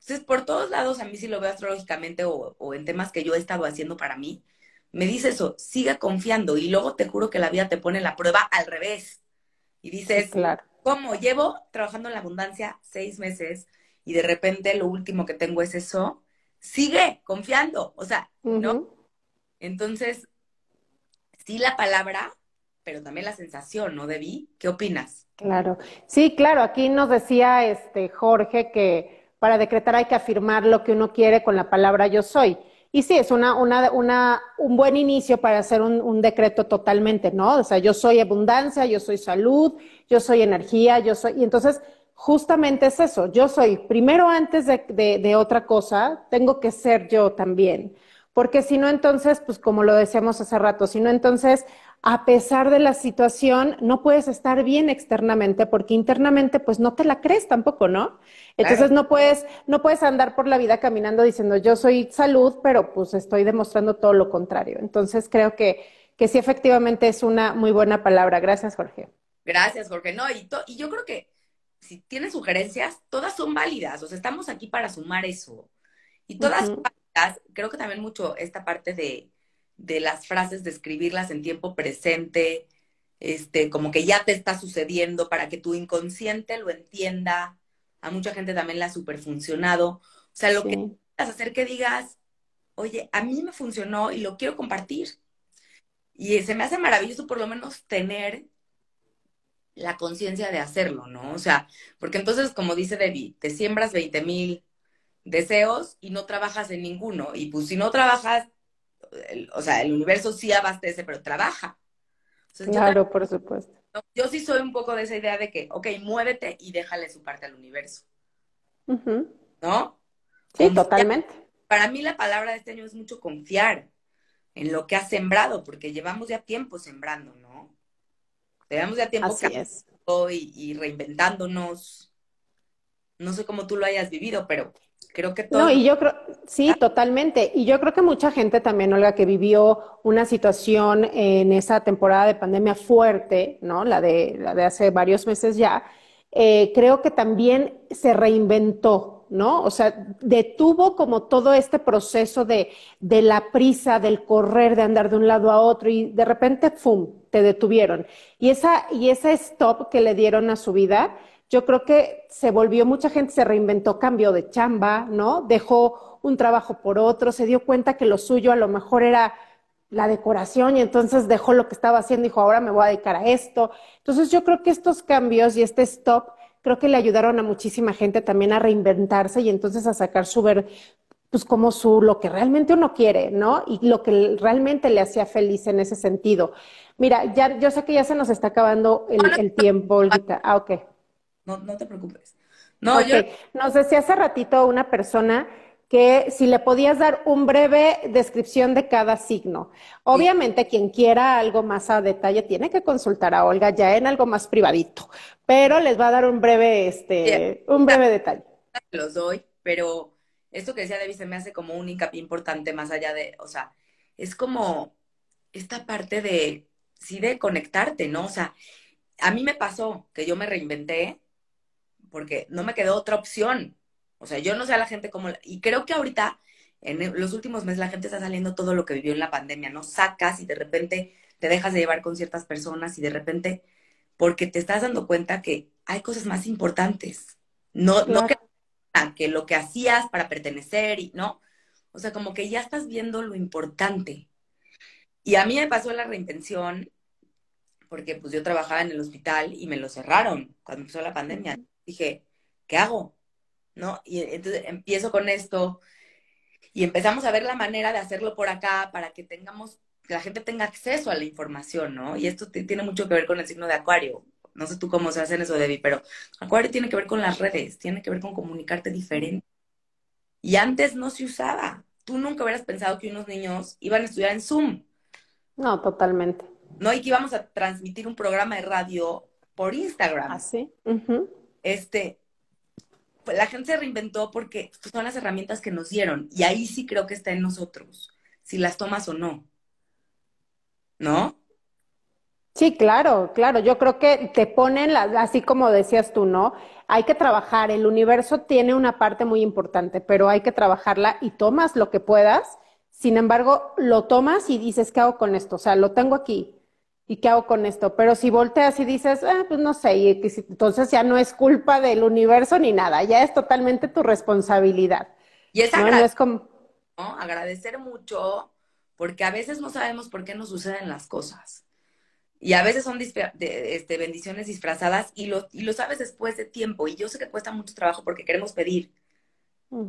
Entonces, por todos lados, a mí sí lo veo astrológicamente o, o en temas que yo he estado haciendo para mí, me dice eso, siga confiando y luego te juro que la vida te pone la prueba al revés. Y dices, claro. ¿cómo? Llevo trabajando en la abundancia seis meses y de repente lo último que tengo es eso sigue confiando, o sea, ¿no? Entonces, sí la palabra, pero también la sensación, ¿no, Debbie? ¿Qué opinas? Claro, sí, claro, aquí nos decía este Jorge que para decretar hay que afirmar lo que uno quiere con la palabra yo soy. Y sí, es una, una, una, un buen inicio para hacer un, un, decreto totalmente, ¿no? O sea, yo soy abundancia, yo soy salud, yo soy energía, yo soy... Y entonces justamente es eso, yo soy, primero antes de, de, de, otra cosa, tengo que ser yo también, porque si no, entonces, pues como lo decíamos hace rato, si no, entonces, a pesar de la situación, no puedes estar bien externamente, porque internamente, pues no te la crees tampoco, ¿no? Entonces no puedes, no puedes andar por la vida caminando diciendo yo soy salud, pero pues estoy demostrando todo lo contrario. Entonces creo que, que sí, efectivamente es una muy buena palabra. Gracias, Jorge. Gracias, Jorge. No, y, y yo creo que si tienes sugerencias, todas son válidas, o sea, estamos aquí para sumar eso. Y todas son válidas, creo que también mucho esta parte de, de las frases, de escribirlas en tiempo presente, este, como que ya te está sucediendo para que tu inconsciente lo entienda. A mucha gente también le ha super funcionado. O sea, lo sí. que necesitas hacer que digas, oye, a mí me funcionó y lo quiero compartir. Y se me hace maravilloso por lo menos tener la conciencia de hacerlo, ¿no? O sea, porque entonces, como dice Debbie, te siembras 20 mil deseos y no trabajas en ninguno. Y pues si no trabajas, el, o sea, el universo sí abastece, pero trabaja. Entonces, claro, yo, por supuesto. Yo sí soy un poco de esa idea de que, ok, muévete y déjale su parte al universo. Uh -huh. ¿No? Sí, totalmente. Para mí la palabra de este año es mucho confiar en lo que has sembrado, porque llevamos ya tiempo sembrando, ¿no? Llevamos ya tiempo Así es. Y, y, reinventándonos. No sé cómo tú lo hayas vivido, pero creo que todo. No, y yo creo, sí, totalmente. Y yo creo que mucha gente también, Olga, que vivió una situación en esa temporada de pandemia fuerte, ¿no? La de, la de hace varios meses ya, eh, creo que también se reinventó, ¿no? O sea, detuvo como todo este proceso de, de la prisa, del correr, de andar de un lado a otro y de repente, ¡fum!, te detuvieron. Y esa, y ese stop que le dieron a su vida, yo creo que se volvió, mucha gente se reinventó, cambió de chamba, ¿no? Dejó un trabajo por otro, se dio cuenta que lo suyo a lo mejor era la decoración y entonces dejó lo que estaba haciendo y dijo, ahora me voy a dedicar a esto. Entonces yo creo que estos cambios y este stop creo que le ayudaron a muchísima gente también a reinventarse y entonces a sacar su ver, pues como su, lo que realmente uno quiere, ¿no? Y lo que realmente le hacía feliz en ese sentido. Mira, ya, yo sé que ya se nos está acabando el, el tiempo, Olguita. Ah, ok. No, no te preocupes. No, yo... Nos decía hace ratito una persona que si le podías dar un breve descripción de cada signo. Obviamente, quien quiera algo más a detalle tiene que consultar a Olga ya en algo más privadito, pero les va a dar un breve, este, un breve detalle. los doy, pero esto que decía Debbie se me hace como un hincapié importante más allá de, o sea, es como esta parte de, sí, de conectarte, ¿no? O sea, a mí me pasó que yo me reinventé porque no me quedó otra opción. O sea, yo no sé a la gente cómo, y creo que ahorita, en los últimos meses, la gente está saliendo todo lo que vivió en la pandemia, ¿no? Sacas y de repente te dejas de llevar con ciertas personas y de repente, porque te estás dando cuenta que hay cosas más importantes. No, no que, que lo que hacías para pertenecer y, ¿no? O sea, como que ya estás viendo lo importante. Y a mí me pasó la reinvención porque pues yo trabajaba en el hospital y me lo cerraron cuando empezó la pandemia. Dije, ¿qué hago? ¿No? Y entonces empiezo con esto y empezamos a ver la manera de hacerlo por acá para que tengamos, que la gente tenga acceso a la información, ¿no? Y esto tiene mucho que ver con el signo de Acuario. No sé tú cómo se hace eso, Debbie, pero Acuario tiene que ver con las redes, tiene que ver con comunicarte diferente. Y antes no se usaba. Tú nunca hubieras pensado que unos niños iban a estudiar en Zoom. No, totalmente. ¿no? Y que íbamos a transmitir un programa de radio por Instagram. Así. Este, pues la gente se reinventó porque son las herramientas que nos dieron. Y ahí sí creo que está en nosotros, si las tomas o no. ¿No? Sí, claro, claro. Yo creo que te ponen, las, así como decías tú, ¿no? Hay que trabajar. El universo tiene una parte muy importante, pero hay que trabajarla y tomas lo que puedas. Sin embargo, lo tomas y dices, ¿qué hago con esto? O sea, lo tengo aquí. ¿Y qué hago con esto? Pero si volteas y dices, ah, pues no sé, y entonces ya no es culpa del universo ni nada, ya es totalmente tu responsabilidad. Y es, ¿no? es como... agradecer mucho, porque a veces no sabemos por qué nos suceden las cosas. Y a veces son este, bendiciones disfrazadas y lo, y lo sabes después de tiempo. Y yo sé que cuesta mucho trabajo porque queremos pedir.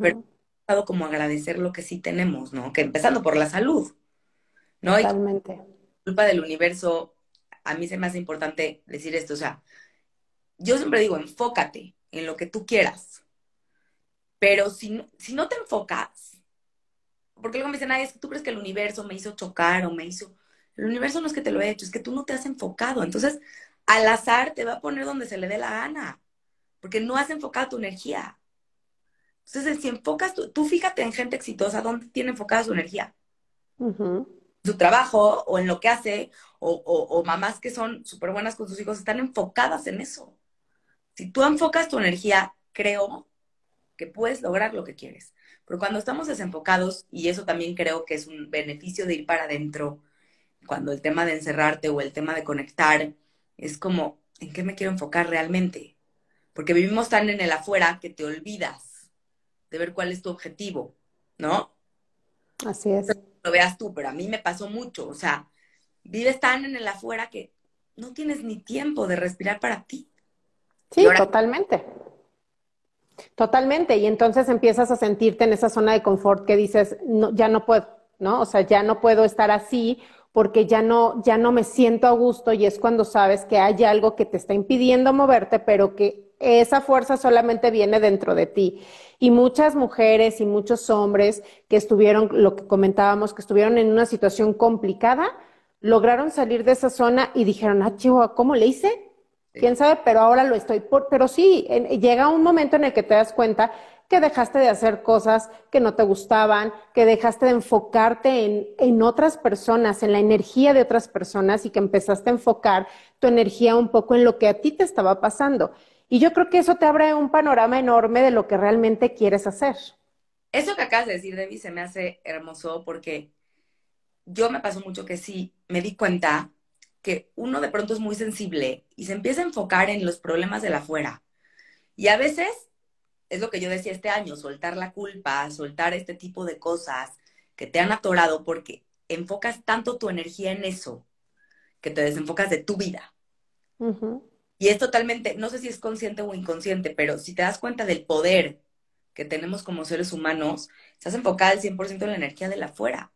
Pero Pero como agradecer lo que sí tenemos, ¿no? Que empezando por la salud. ¿no? Totalmente culpa del universo, a mí se me hace importante decir esto, o sea, yo siempre digo, enfócate en lo que tú quieras, pero si, si no te enfocas, porque luego me dicen, ay, es que tú crees que el universo me hizo chocar o me hizo... El universo no es que te lo he hecho, es que tú no te has enfocado. Entonces, al azar te va a poner donde se le dé la gana, porque no has enfocado tu energía. Entonces, si enfocas, tú, tú fíjate en gente exitosa, ¿dónde tiene enfocada su energía? Su trabajo o en lo que hace, o, mamás que son súper buenas con sus hijos, están enfocadas en eso. Si tú enfocas tu energía, creo que puedes lograr lo que quieres. Pero cuando estamos desenfocados, y eso también creo que es un beneficio de ir para adentro, cuando el tema de encerrarte o el tema de conectar, es como, ¿en qué me quiero enfocar realmente? Porque vivimos tan en el afuera que te olvidas de ver cuál es tu objetivo, ¿no? Así es lo veas tú, pero a mí me pasó mucho. O sea, vives tan en el afuera que no tienes ni tiempo de respirar para ti. Sí, totalmente. Totalmente. Y entonces empiezas a sentirte en esa zona de confort que dices, no, ya no puedo, ¿no? O sea, ya no puedo estar así porque ya no, ya no me siento a gusto y es cuando sabes que hay algo que te está impidiendo moverte, pero que esa fuerza solamente viene dentro de ti. Y muchas mujeres y muchos hombres que estuvieron, lo que comentábamos, que estuvieron en una situación complicada, lograron salir de esa zona y dijeron, ah, chihuahua, ¿cómo le hice? ¿Quién sabe? Pero ahora lo estoy por... Pero sí, llega un momento en el que te das cuenta que dejaste de hacer cosas que no te gustaban, que dejaste de enfocarte en, en, otras personas, en la energía de otras personas y que empezaste a enfocar tu energía un poco en lo que a ti te estaba pasando. Y yo creo que eso te abre un panorama enorme de lo que realmente quieres hacer. Eso que acabas de decir, Debbie, se me hace hermoso porque yo me pasó mucho que sí, me di cuenta que uno de pronto es muy sensible y se empieza a enfocar en los problemas de la afuera. Y a veces, es lo que yo decía este año, soltar la culpa, soltar este tipo de cosas que te han atorado porque enfocas tanto tu energía en eso que te desenfocas de tu vida. Y es totalmente, no sé si es consciente o inconsciente, pero si te das cuenta del poder que tenemos como seres humanos, estás enfocada al 100% en la energía de la afuera.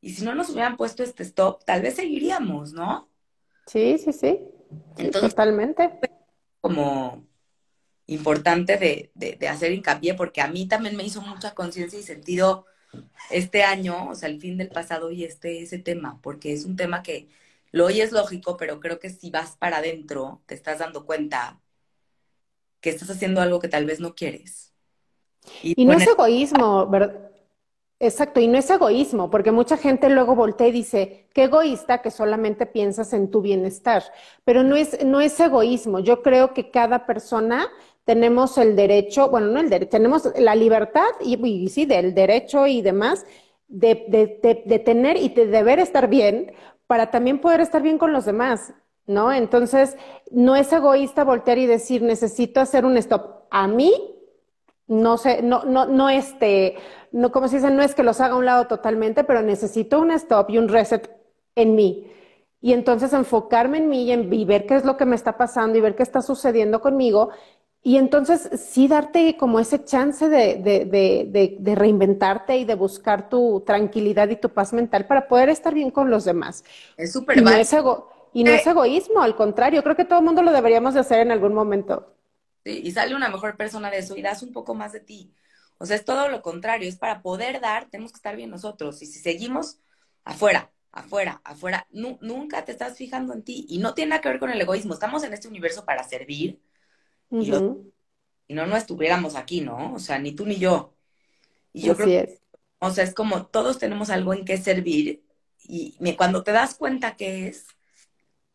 Y si no nos hubieran puesto este stop, tal vez seguiríamos, ¿no? Sí, sí, sí. totalmente. Como importante de, de, de hacer hincapié, porque a mí también me hizo mucha conciencia y sentido este año, o sea, el fin del pasado y este ese tema, porque es un tema que lo oyes lógico, pero creo que si vas para adentro, te estás dando cuenta que estás haciendo algo que tal vez no quieres. Y, no es egoísmo, ¿verdad? Exacto, y no es egoísmo, porque mucha gente luego voltea y dice, qué egoísta que solamente piensas en tu bienestar, pero no es, no es egoísmo. Yo creo que cada persona tenemos el derecho, bueno, no el derecho, tenemos la libertad y, sí, del derecho y demás de, de, de, tener y de deber estar bien para también poder estar bien con los demás, ¿no? Entonces, no es egoísta voltear y decir, necesito hacer un stop. A mí, no sé, no, no, no este, no, como se dice, no es que los haga a un lado totalmente, pero necesito un stop y un reset en mí. Y entonces enfocarme en mí y, en, y ver qué es lo que me está pasando y ver qué está sucediendo conmigo y entonces sí darte como ese chance de, de, de, de, reinventarte y de buscar tu tranquilidad y tu paz mental para poder estar bien con los demás. Es súper y, no es, y no es egoísmo, al contrario, creo que todo el mundo lo deberíamos de hacer en algún momento. Sí, y sale una mejor persona de eso y das un poco más de ti. O sea, es todo lo contrario, es para poder dar, tenemos que estar bien nosotros. Y si seguimos afuera, afuera, afuera, nunca te estás fijando en ti. Y no tiene nada que ver con el egoísmo. Estamos en este universo para servir y, no, no estuviéramos aquí, ¿no? O sea, ni tú ni yo. Y yo creo que, o sea, es como todos tenemos algo en qué servir y cuando te das cuenta que es,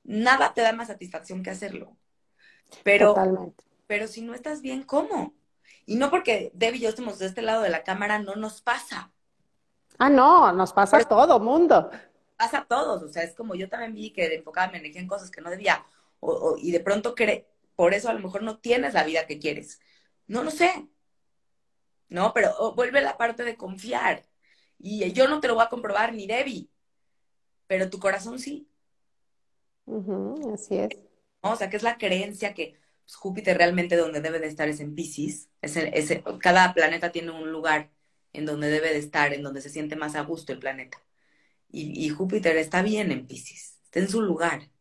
nada te da más satisfacción que hacerlo. Pero, pero si no estás bien, ¿cómo? Y no porque Deb y yo estemos de este lado de la cámara, no nos pasa. Ah, no, nos pasa a todo mundo. Pasa a todos, o sea, es como yo también vi que enfocaba mi energía en cosas que no debía, o, y de pronto cre por eso a lo mejor no tienes la vida que quieres. No lo sé. No, pero oh, vuelve la parte de confiar. Y yo no te lo voy a comprobar ni Debbie, pero tu corazón sí. así es. O sea, que es la creencia que pues, Júpiter realmente donde debe de estar es en Pisces. Es cada planeta tiene un lugar en donde debe de estar, en donde se siente más a gusto el planeta. Y, y Júpiter está bien en Pisces, está en su lugar.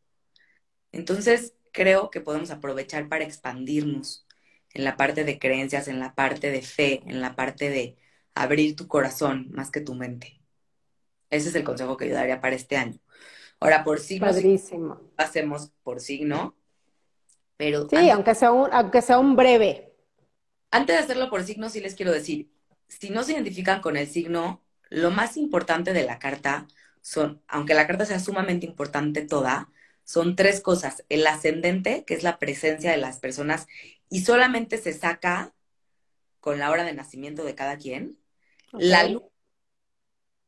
Entonces, creo que podemos aprovechar para expandirnos en la parte de creencias, en la parte de fe, en la parte de abrir tu corazón más que tu mente. Ese es el consejo que yo daría para este año. Ahora, por signo, hacemos por signo, pero... Sí, aunque, sea un, aunque sea un breve. Antes de hacerlo por signo, sí les quiero decir, si no se identifican con el signo, lo más importante de la carta son, aunque la carta sea sumamente importante toda, son tres cosas. El ascendente, que es la presencia de las personas, y solamente se saca con la hora de nacimiento de cada quien. La luna,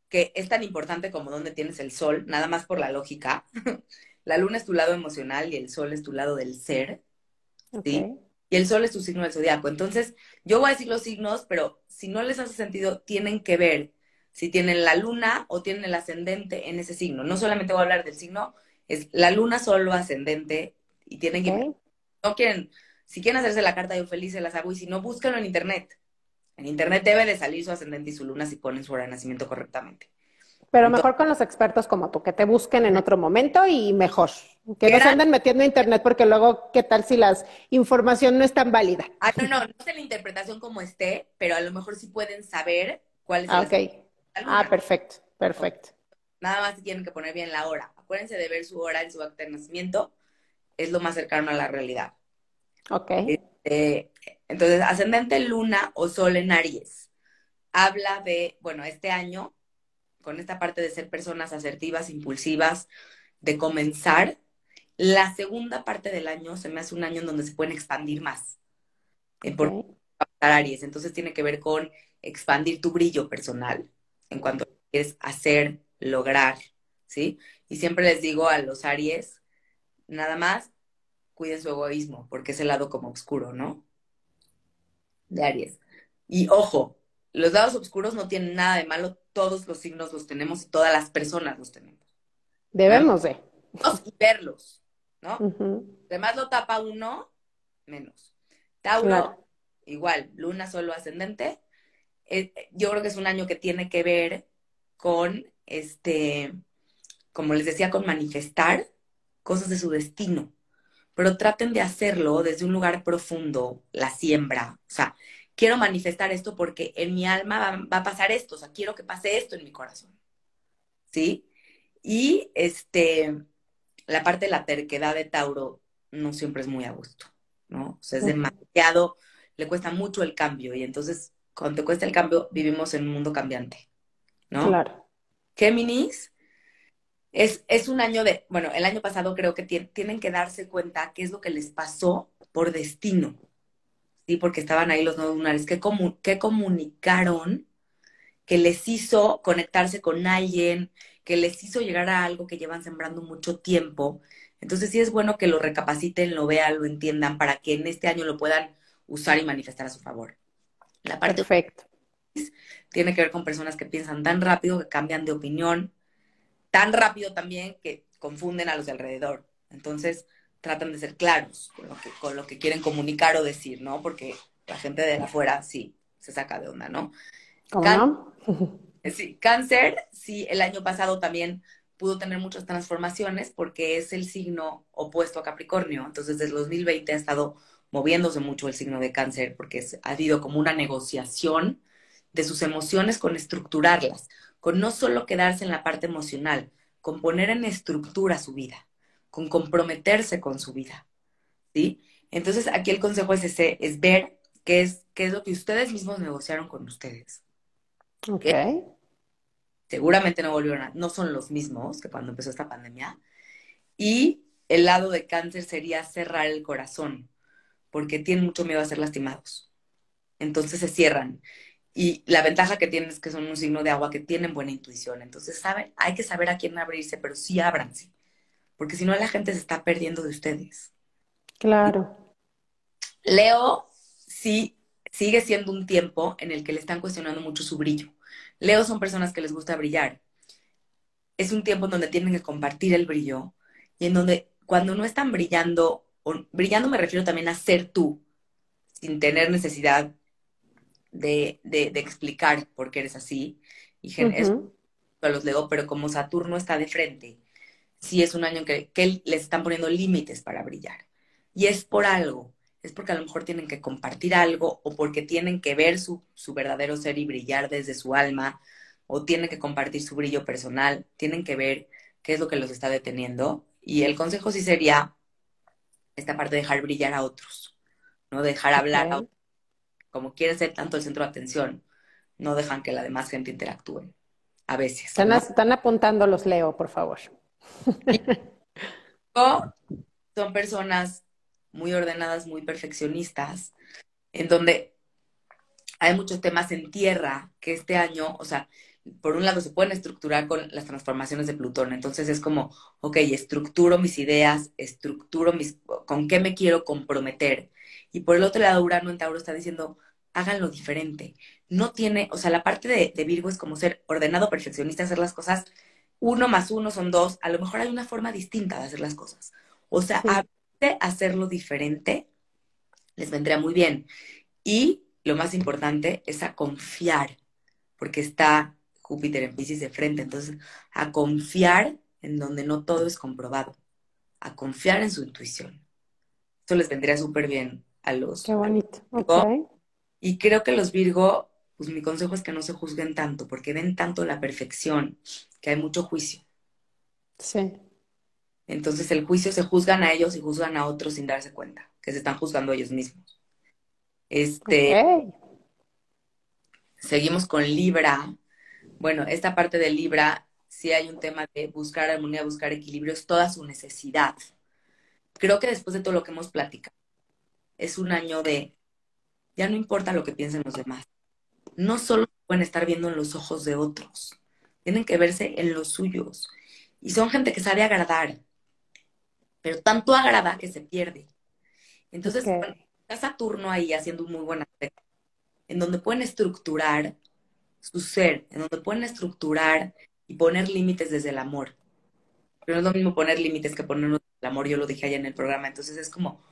que es tan importante como donde tienes el sol, nada más por la lógica. [LAUGHS] la luna es tu lado emocional y el sol es tu lado del ser. ¿sí? Y el sol es tu signo del zodiaco. Entonces, yo voy a decir los signos, pero si no les hace sentido, tienen que ver si tienen la luna o tienen el ascendente en ese signo. No solamente voy a hablar del signo, es la luna solo ascendente y tienen que... No quieren, si quieren hacerse la carta yo feliz se las hago y si no, búsquenlo en internet. En internet debe de salir su ascendente y su luna si ponen su hora de nacimiento correctamente. Pero mejor con los expertos como tú, que te busquen en otro momento y mejor. Que no se anden metiendo en internet porque luego, ¿qué tal si la información no es tan válida? Ah, no, no, no sé la interpretación como esté, pero a lo mejor sí pueden saber cuál es ah, ok. Ah, perfecto, perfecto. Nada más tienen que poner bien la hora acuérdense de ver su hora en su acta de nacimiento, es lo más cercano a la realidad. Ok. Este, entonces, ascendente luna o sol en Aries. Habla de, bueno, este año, con esta parte de ser personas asertivas, impulsivas, de comenzar, la segunda parte del año se me hace un año en donde se pueden expandir más. Eh, por Aries. Entonces tiene que ver con expandir tu brillo personal en cuanto quieres hacer, lograr, ¿sí? Y siempre les digo a los Aries, nada más cuiden su egoísmo, porque es el lado como oscuro, ¿no? De Aries. Y ojo, los lados oscuros no tienen nada de malo, todos los signos los tenemos y todas las personas los tenemos. Debemos de. Y verlos, ¿no? Además lo tapa uno, menos. Tauro, igual, luna solo ascendente. Eh, yo creo que es un año que tiene que ver con este como les decía, con manifestar cosas de su destino. pero traten de hacerlo desde un lugar profundo, la siembra. O sea, quiero manifestar esto porque en mi alma va, va a pasar esto, o sea, quiero que pase esto en mi corazón. ¿Sí? Y este, la parte de la terquedad de Tauro no siempre es muy a gusto, ¿no? O sea, es demasiado, le cuesta mucho el cambio y entonces cuando te cuesta el cambio vivimos en un mundo cambiante, ¿no? Claro. Géminis es, es un año de, bueno, el año pasado creo que tien- tienen que darse cuenta qué es lo que les pasó por destino, ¿sí? Porque estaban ahí los nuevos lunares, qué, comu- comunicaron que les hizo conectarse con alguien, que les hizo llegar a algo que llevan sembrando mucho tiempo. Entonces sí es bueno que lo recapaciten, lo vean, lo entiendan, para que en este año lo puedan usar y manifestar a su favor. La parte Perfecto. Tiene que ver con personas que piensan tan rápido, que cambian de opinión, tan rápido también que confunden a los de alrededor. Entonces, tratan de ser claros con lo que, con lo que quieren comunicar o decir, ¿no? Porque la gente de afuera sí se saca de onda, ¿no? ¿Cómo Can- no? [LAUGHS] Sí, cáncer, sí, el año pasado también pudo tener muchas transformaciones porque es el signo opuesto a Capricornio. Entonces, desde el 2020 ha estado moviéndose mucho el signo de cáncer porque ha habido como una negociación de sus emociones con estructurarlas, con no solo quedarse en la parte emocional, con poner en estructura su vida, con comprometerse con su vida, ¿sí? Entonces, aquí el consejo es ese, es ver qué es, qué es lo que ustedes mismos negociaron con ustedes Ok. seguramente no volvieron a, no son los mismos que cuando empezó esta pandemia. Y el lado de cáncer sería cerrar el corazón, porque tienen mucho miedo a ser lastimados. Entonces se cierran. Y la ventaja que tienen es que son un signo de agua que tienen buena intuición. Entonces, saben, hay que saber a quién abrirse, pero sí ábranse. Porque si no, la gente se está perdiendo de ustedes. Claro. Leo sí sigue siendo un tiempo en el que le están cuestionando mucho su brillo. Leo son personas que les gusta brillar. Es un tiempo en donde tienen que compartir el brillo y en donde cuando no están brillando, o, brillando me refiero también a ser tú, sin tener necesidad de, de, de explicar por qué eres así. Y Ujú. a los Leo, pero como Saturno está de frente, sí es un año que, que les están poniendo límites para brillar. Y es por algo, es porque a lo mejor tienen que compartir algo o porque tienen que ver su, su verdadero ser y brillar desde su alma o tienen que compartir su brillo personal, tienen que ver qué es lo que los está deteniendo. Y el consejo sí sería esta parte de dejar brillar a otros, ¿no? Dejar hablar a otros. Como quieren ser tanto el centro de atención, no dejan que la demás gente interactúe. A veces. Están, ¿no? están apuntando los Leo, por favor. [LAUGHS] O son personas muy ordenadas, muy perfeccionistas, en donde hay muchos temas en tierra que este año, o sea, por un lado se pueden estructurar con las transformaciones de Plutón, entonces es como, ok, estructuro mis ideas, estructuro mis, con qué me quiero comprometer. Y por el otro lado, Urano en Tauro está diciendo, háganlo diferente. No tiene, o sea, la parte de, de Virgo es como ser ordenado, perfeccionista, hacer las cosas uno más uno son dos, a lo mejor hay una forma distinta de hacer las cosas. O sea, Sí. a hacerlo diferente les vendría muy bien. Y lo más importante es a confiar, porque está Júpiter en Pisces de frente, entonces a confiar en donde no todo es comprobado, a confiar en su intuición. Eso les vendría súper bien a los Qué bonito. Virgo. Ok. y creo que los Virgo, pues mi consejo es que no se juzguen tanto, porque ven tanto la perfección, que hay mucho juicio. Sí. Entonces el juicio se juzgan a ellos y juzgan a otros sin darse cuenta, que se están juzgando a ellos mismos. Este, Ok. seguimos con Libra. Bueno, esta parte de Libra, sí hay un tema de buscar armonía, buscar equilibrio, es toda su necesidad. Creo que después de todo lo que hemos platicado, es un año de, ya no importa lo que piensen los demás. No solo pueden estar viendo en los ojos de otros, tienen que verse en los suyos. Y son gente que sabe agradar, pero tanto agrada que se pierde. Entonces, Ok. bueno, está Saturno ahí haciendo un muy buen aspecto, en donde pueden estructurar su ser, en donde pueden estructurar y poner límites desde el amor. Pero no es lo mismo poner límites que ponernos desde el amor, yo lo dije allá en el programa. Entonces es como,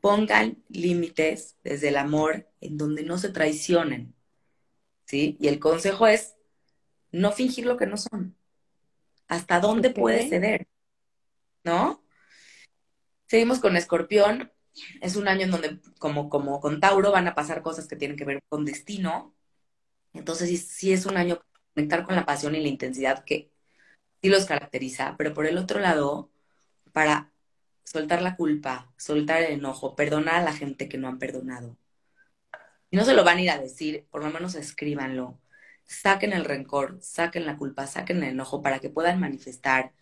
pongan límites desde el amor en donde no se traicionen. ¿Sí? Y el consejo es no fingir lo que no son. ¿Hasta dónde Ok. puedes ceder? ¿No? Seguimos con Escorpión. Es un año en donde, como, como con Tauro, van a pasar cosas que tienen que ver con destino. Entonces, sí, sí es un año para conectar con la pasión y la intensidad que sí los caracteriza, pero por el otro lado, para soltar la culpa, soltar el enojo, perdonar a la gente que no han perdonado. Y no se lo van a ir a decir, por lo menos escríbanlo. Saquen el rencor, saquen la culpa, saquen el enojo para que puedan manifestar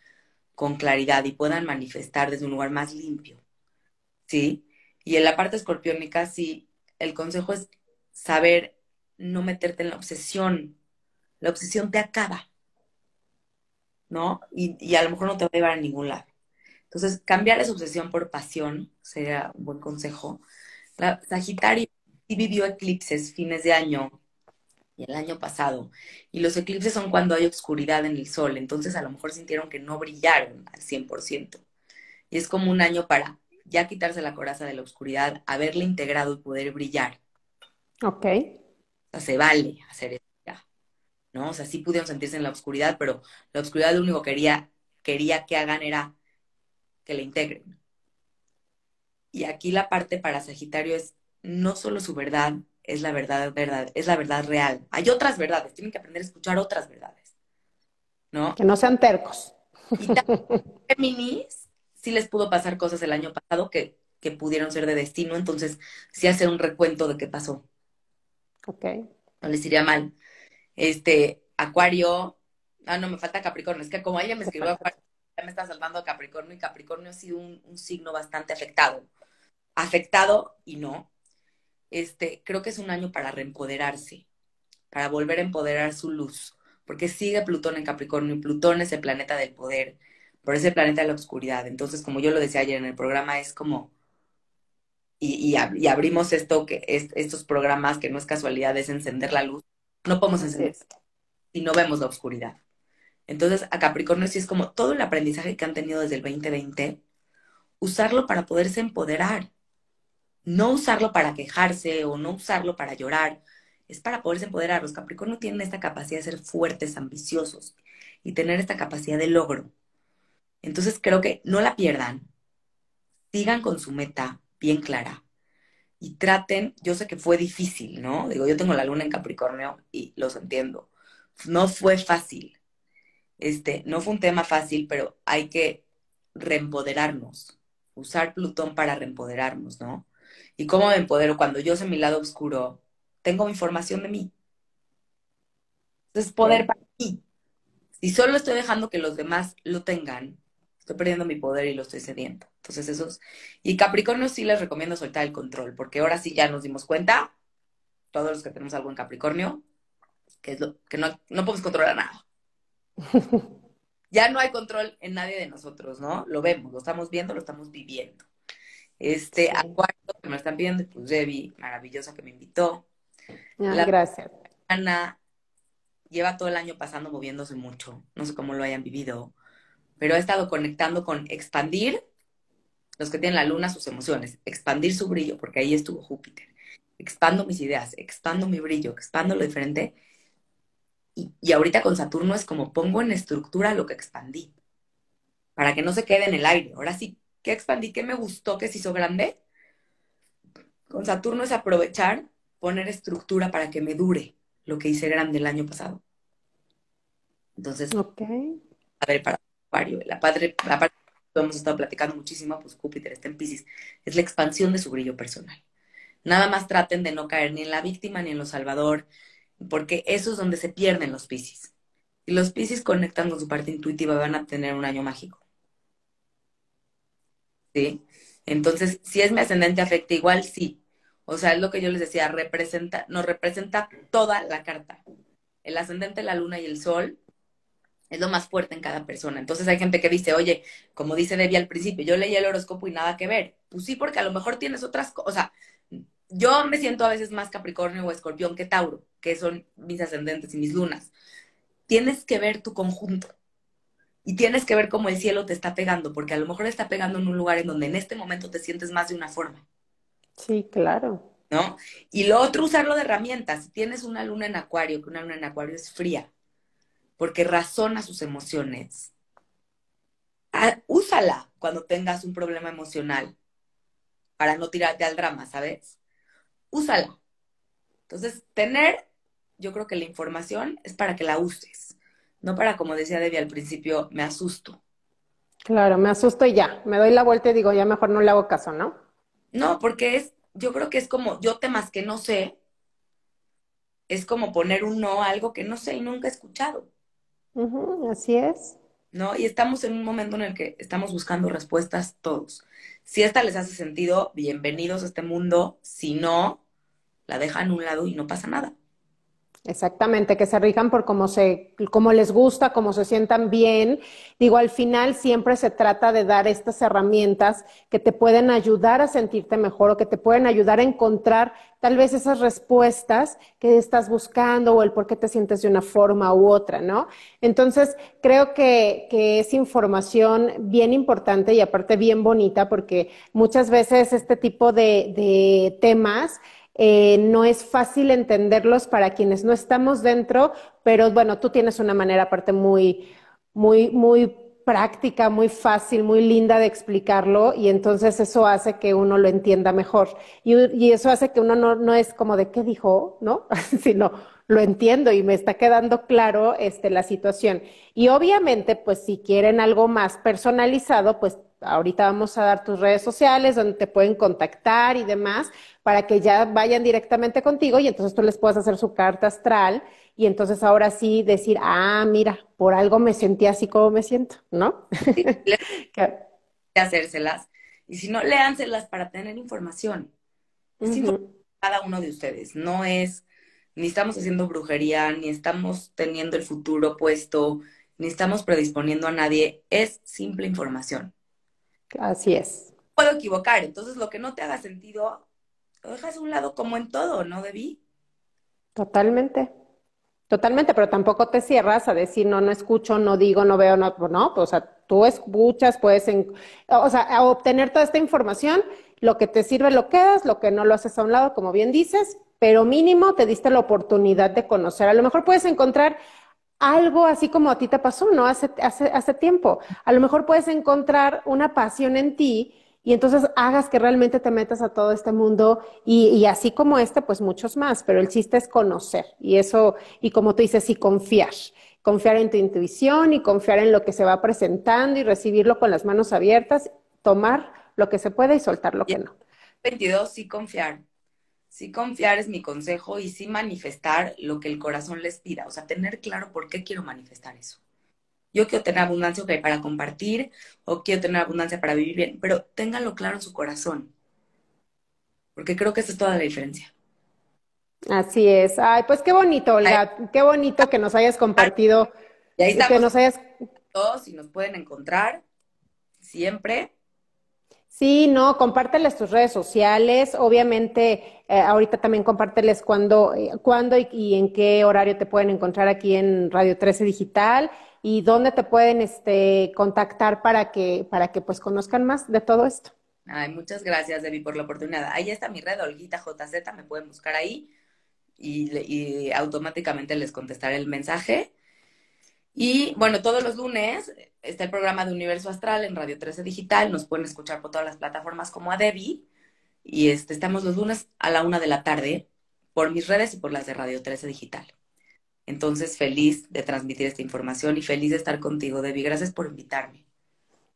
con claridad y puedan manifestar desde un lugar más limpio. ¿Sí? Y en la parte escorpiónica, sí, el consejo es saber no meterte en la obsesión. La obsesión te acaba. ¿No? Y, y a lo mejor no te va a llevar a ningún lado. Entonces, cambiar esa obsesión por pasión sería un buen consejo. La Sagitario sí vivió eclipses fines de año y el año pasado. Y los eclipses son cuando hay oscuridad en el sol. Entonces, a lo mejor sintieron que no brillaron al 100%. Y es como un año para ya quitarse la coraza de la oscuridad, haberle integrado y poder brillar. Ok. O sea, se vale hacer eso ya. ¿No? O sea, sí pudieron sentirse en la oscuridad, pero la oscuridad lo único que quería, quería que hagan era que la integren. Y aquí la parte para Sagitario es no solo su verdad, es la verdad, verdad, es la verdad real. Hay otras verdades, tienen que aprender a escuchar otras verdades. ¿No? Que no sean tercos. Y Géminis sí les pudo pasar cosas el año pasado que, que pudieron ser de destino, entonces sí hacer un recuento de qué pasó. Ok. No les iría mal. Este, Acuario, ah, no, me falta Capricornio, es que como ella me escribió Acuario, ya me está saltando Capricornio y Capricornio ha sido un, un signo bastante afectado. Afectado y no. Este, creo que es un año para reempoderarse, para volver a empoderar su luz, porque sigue Plutón en Capricornio y Plutón es el planeta del poder, por ese planeta de la oscuridad. Entonces, como yo lo decía ayer en el programa, es como, y, y, ab- y abrimos esto, que es, estos programas que no es casualidad, es encender la luz. No podemos encender si no vemos la oscuridad. Entonces, a Capricornio sí es como todo el aprendizaje que han tenido desde el 2020, usarlo para poderse empoderar. No usarlo para quejarse o no usarlo para llorar, es para poderse empoderar. Los Capricornio tienen esta capacidad de ser fuertes, ambiciosos y tener esta capacidad de logro. Entonces, creo que no la pierdan, sigan con su meta bien clara y traten, yo sé que fue difícil, ¿no? Digo, yo tengo la luna en Capricornio y los entiendo. No fue fácil. Este, no fue un tema fácil, pero hay que reempoderarnos, usar Plutón para reempoderarnos, ¿no? ¿Y cómo me empodero? Cuando yo sé mi lado oscuro, tengo información de mí. Entonces, poder para mí. Si solo estoy dejando que los demás lo tengan, estoy perdiendo mi poder y lo estoy cediendo. Entonces, esos. Y Capricornio sí les recomiendo soltar el control, porque ahora sí ya nos dimos cuenta, todos los que tenemos algo en Capricornio, que es lo que no, no podemos controlar nada. [LAUGHS] Ya no hay control en nadie de nosotros, ¿no? Lo vemos, lo estamos viendo, lo estamos viviendo. Este. Acuario, que me están pidiendo, pues Debbie, maravillosa que me invitó. Ay, La- gracias. Ana lleva todo el año pasando moviéndose mucho, no sé cómo lo hayan vivido, pero ha estado conectando con expandir los que tienen la luna sus emociones, expandir su brillo, porque ahí estuvo Júpiter. Expando mis ideas, expando mi brillo, expando lo diferente. Y, y ahorita con Saturno es como pongo en estructura lo que expandí, para que no se quede en el aire. Ahora sí, ¿qué expandí? ¿Qué me gustó que se hizo grande? Con Saturno es aprovechar, poner estructura para que me dure lo que hice grande el año pasado. Entonces, Ok. a ver, para Acuario, la, padre, la parte que hemos estado platicando muchísimo, pues Júpiter está en Pisces, es la expansión de su brillo personal. Nada más traten de no caer ni en la víctima ni en lo salvador, porque eso es donde se pierden los Pisces. Si los Pisces conectan con su parte intuitiva, van a tener un año mágico. ¿Sí? Entonces, si es mi ascendente afecta igual, sí. O sea, es lo que yo les decía, representa, nos representa toda la carta. El ascendente, la luna y el sol es lo más fuerte en cada persona. Entonces hay gente que dice, oye, como dice Debbie al principio, yo leí el horóscopo y nada que ver. Pues sí, porque a lo mejor tienes otras cosas. O sea, yo me siento a veces más Capricornio o Escorpión que Tauro, que son mis ascendentes y mis lunas. Tienes que ver tu conjunto. Y tienes que ver cómo el cielo te está pegando, porque a lo mejor está pegando en un lugar en donde en este momento te sientes más de una forma. Sí, claro. ¿no? Y lo otro, usarlo de herramientas. Si tienes una luna en acuario, que una luna en acuario es fría, porque razona sus emociones, úsala. Cuando tengas un problema emocional para no tirarte al drama, ¿sabes? Úsala. Entonces, tener, yo creo que la información es para que la uses, no para, como decía Debbie al principio, me asusto. Claro, me asusto y ya, me doy la vuelta y digo, ya mejor no le hago caso, ¿no? No, porque es, yo creo que es como, yo temas que no sé, es como poner un no a algo que no sé y nunca he escuchado. Ujú, así es. ¿no? Y estamos en un momento en el que estamos buscando respuestas todos. Si esta les hace sentido, bienvenidos a este mundo. Si no, la dejan a un lado y no pasa nada. Exactamente, que se rijan por cómo se, cómo les gusta, cómo se sientan bien. Digo, al final siempre se trata de dar estas herramientas que te pueden ayudar a sentirte mejor o que te pueden ayudar a encontrar tal vez esas respuestas que estás buscando o el por qué te sientes de una forma u otra, ¿no? Entonces, creo que, que es información bien importante y aparte bien bonita porque muchas veces este tipo de, de temas eh, no es fácil entenderlos para quienes no estamos dentro, pero bueno, tú tienes una manera aparte muy, muy, muy práctica, muy fácil, muy linda de explicarlo y entonces eso hace que uno lo entienda mejor. Y, y eso hace que uno no, no es como de qué dijo, ¿no? [LAUGHS] Sino lo entiendo y me está quedando claro este, la situación. Y obviamente, pues si quieren algo más personalizado, pues ahorita vamos a dar tus redes sociales donde te pueden contactar y demás para que ya vayan directamente contigo y entonces tú les puedas hacer su carta astral y entonces ahora sí decir, ah, mira, por algo me sentí así como me siento, ¿no? [LAUGHS] hacérselas. Y si no, léanselas para tener información. Es uh -huh. información cada uno de ustedes. No es, ni estamos haciendo brujería, ni estamos teniendo el futuro puesto, ni estamos predisponiendo a nadie. Es simple información. Así es. Puedo equivocar, entonces lo que no te haga sentido, lo dejas a un lado como en todo, ¿no, Debbie? Totalmente. Totalmente, pero tampoco te cierras a decir, no, no escucho, no digo, no veo, no, no, o sea, tú escuchas, puedes, en, o sea, a obtener toda esta información, lo que te sirve lo quedas, lo que no lo haces a un lado, como bien dices, pero mínimo te diste la oportunidad de conocer. A lo mejor puedes encontrar algo así como a ti te pasó, ¿no? Hace, hace, hace tiempo. A lo mejor puedes encontrar una pasión en ti y entonces hagas que realmente te metas a todo este mundo y, y, así como este, pues muchos más, pero el chiste es conocer y eso, y como tú dices, y confiar, confiar en tu intuición y confiar en lo que se va presentando y recibirlo con las manos abiertas, tomar lo que se puede y soltar lo que no. 22, sí confiar. Sí confiar es mi consejo y sí manifestar lo que el corazón les pida, o sea, tener claro por qué quiero manifestar eso yo quiero tener abundancia okay, para compartir o quiero tener abundancia para vivir bien, pero ténganlo claro en su corazón, porque creo que esa es toda la diferencia. Así es. Ay, pues qué bonito, Olga, Ay. qué bonito que nos hayas compartido. Y ahí estamos que nos hayas... todos y nos pueden encontrar siempre. Sí, no, compárteles tus redes sociales. Obviamente, eh, ahorita también compárteles cuándo, eh, cuándo y, en qué horario te pueden encontrar aquí en Radio 13 Digital y dónde te pueden este, contactar para que, para que pues conozcan más de todo esto. Ay, muchas gracias, Debbie, por la oportunidad. Ahí está mi red, Olguita JZ, me pueden buscar ahí y, y automáticamente les contestaré el mensaje. Y bueno, todos los lunes está el programa de Universo Astral en Radio 13 Digital. Nos pueden escuchar por todas las plataformas como a Debbie. Y este, estamos los lunes a la una de la tarde por mis redes y por las de Radio 13 Digital. Entonces, feliz de transmitir esta información y feliz de estar contigo, Debbie. Gracias por invitarme.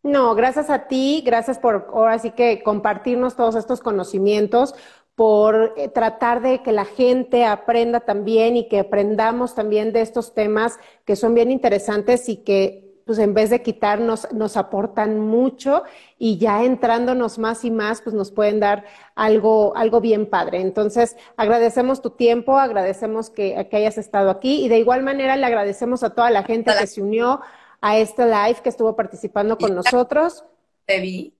No, gracias a ti, gracias por ahora sí que compartirnos todos estos conocimientos, por eh, tratar de que la gente aprenda también y que aprendamos también de estos temas que son bien interesantes y que pues en vez de quitarnos, nos aportan mucho y ya entrándonos más y más, pues nos pueden dar algo, algo bien padre. Entonces, agradecemos tu tiempo, agradecemos que, que hayas estado aquí y de igual manera le agradecemos a toda la gente que se unió a este live, que estuvo participando con nosotros. Debbie,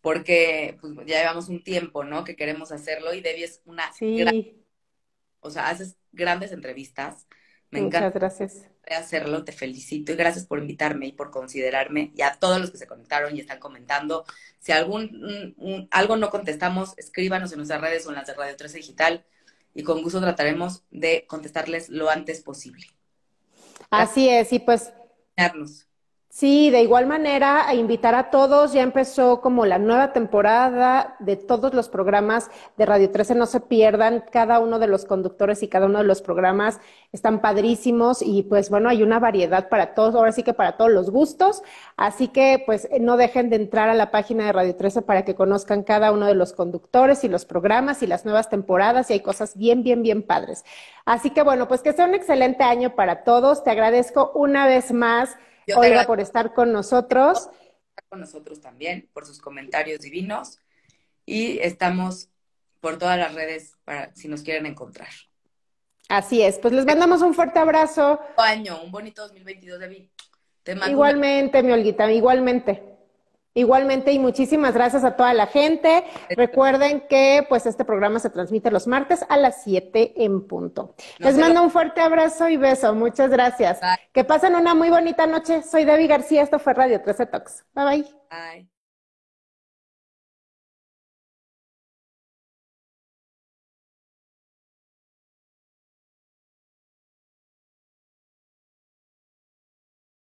porque pues, ya llevamos un tiempo, ¿no? Que queremos hacerlo y Debbie es una sí. gran, o sea, haces grandes entrevistas. Me Muchas encanta gracias. hacerlo, te felicito y gracias por invitarme y por considerarme y a todos los que se conectaron y están comentando. Si algún un, un, algo no contestamos, escríbanos en nuestras redes o en las de Radio 13 Digital y con gusto trataremos de contestarles lo antes posible. Así es, y pues Sí, de igual manera, a invitar a todos, ya empezó como la nueva temporada de todos los programas de Radio 13, no se pierdan, cada uno de los conductores y cada uno de los programas están padrísimos y pues bueno, hay una variedad para todos, ahora sí que para todos los gustos, así que pues no dejen de entrar a la página de Radio 13 para que conozcan cada uno de los conductores y los programas y las nuevas temporadas y hay cosas bien, bien, bien padres. Así que bueno, pues que sea un excelente año para todos, te agradezco una vez más. Oiga, por estar con nosotros. Con nosotros también, por sus comentarios divinos. Y estamos por todas las redes para si nos quieren encontrar. Así es, pues les mandamos un fuerte abrazo. año, un bonito 2022, David. Te igualmente, mi Olguita, igualmente. Igualmente y muchísimas gracias a toda la gente. Recuerden que pues este programa se transmite los martes a las 7 en punto. Les mando un fuerte abrazo y beso. Muchas gracias. Que pasen una muy bonita noche. Soy Debbie García. Esto fue Radio 13 Talks. Bye bye. Bye.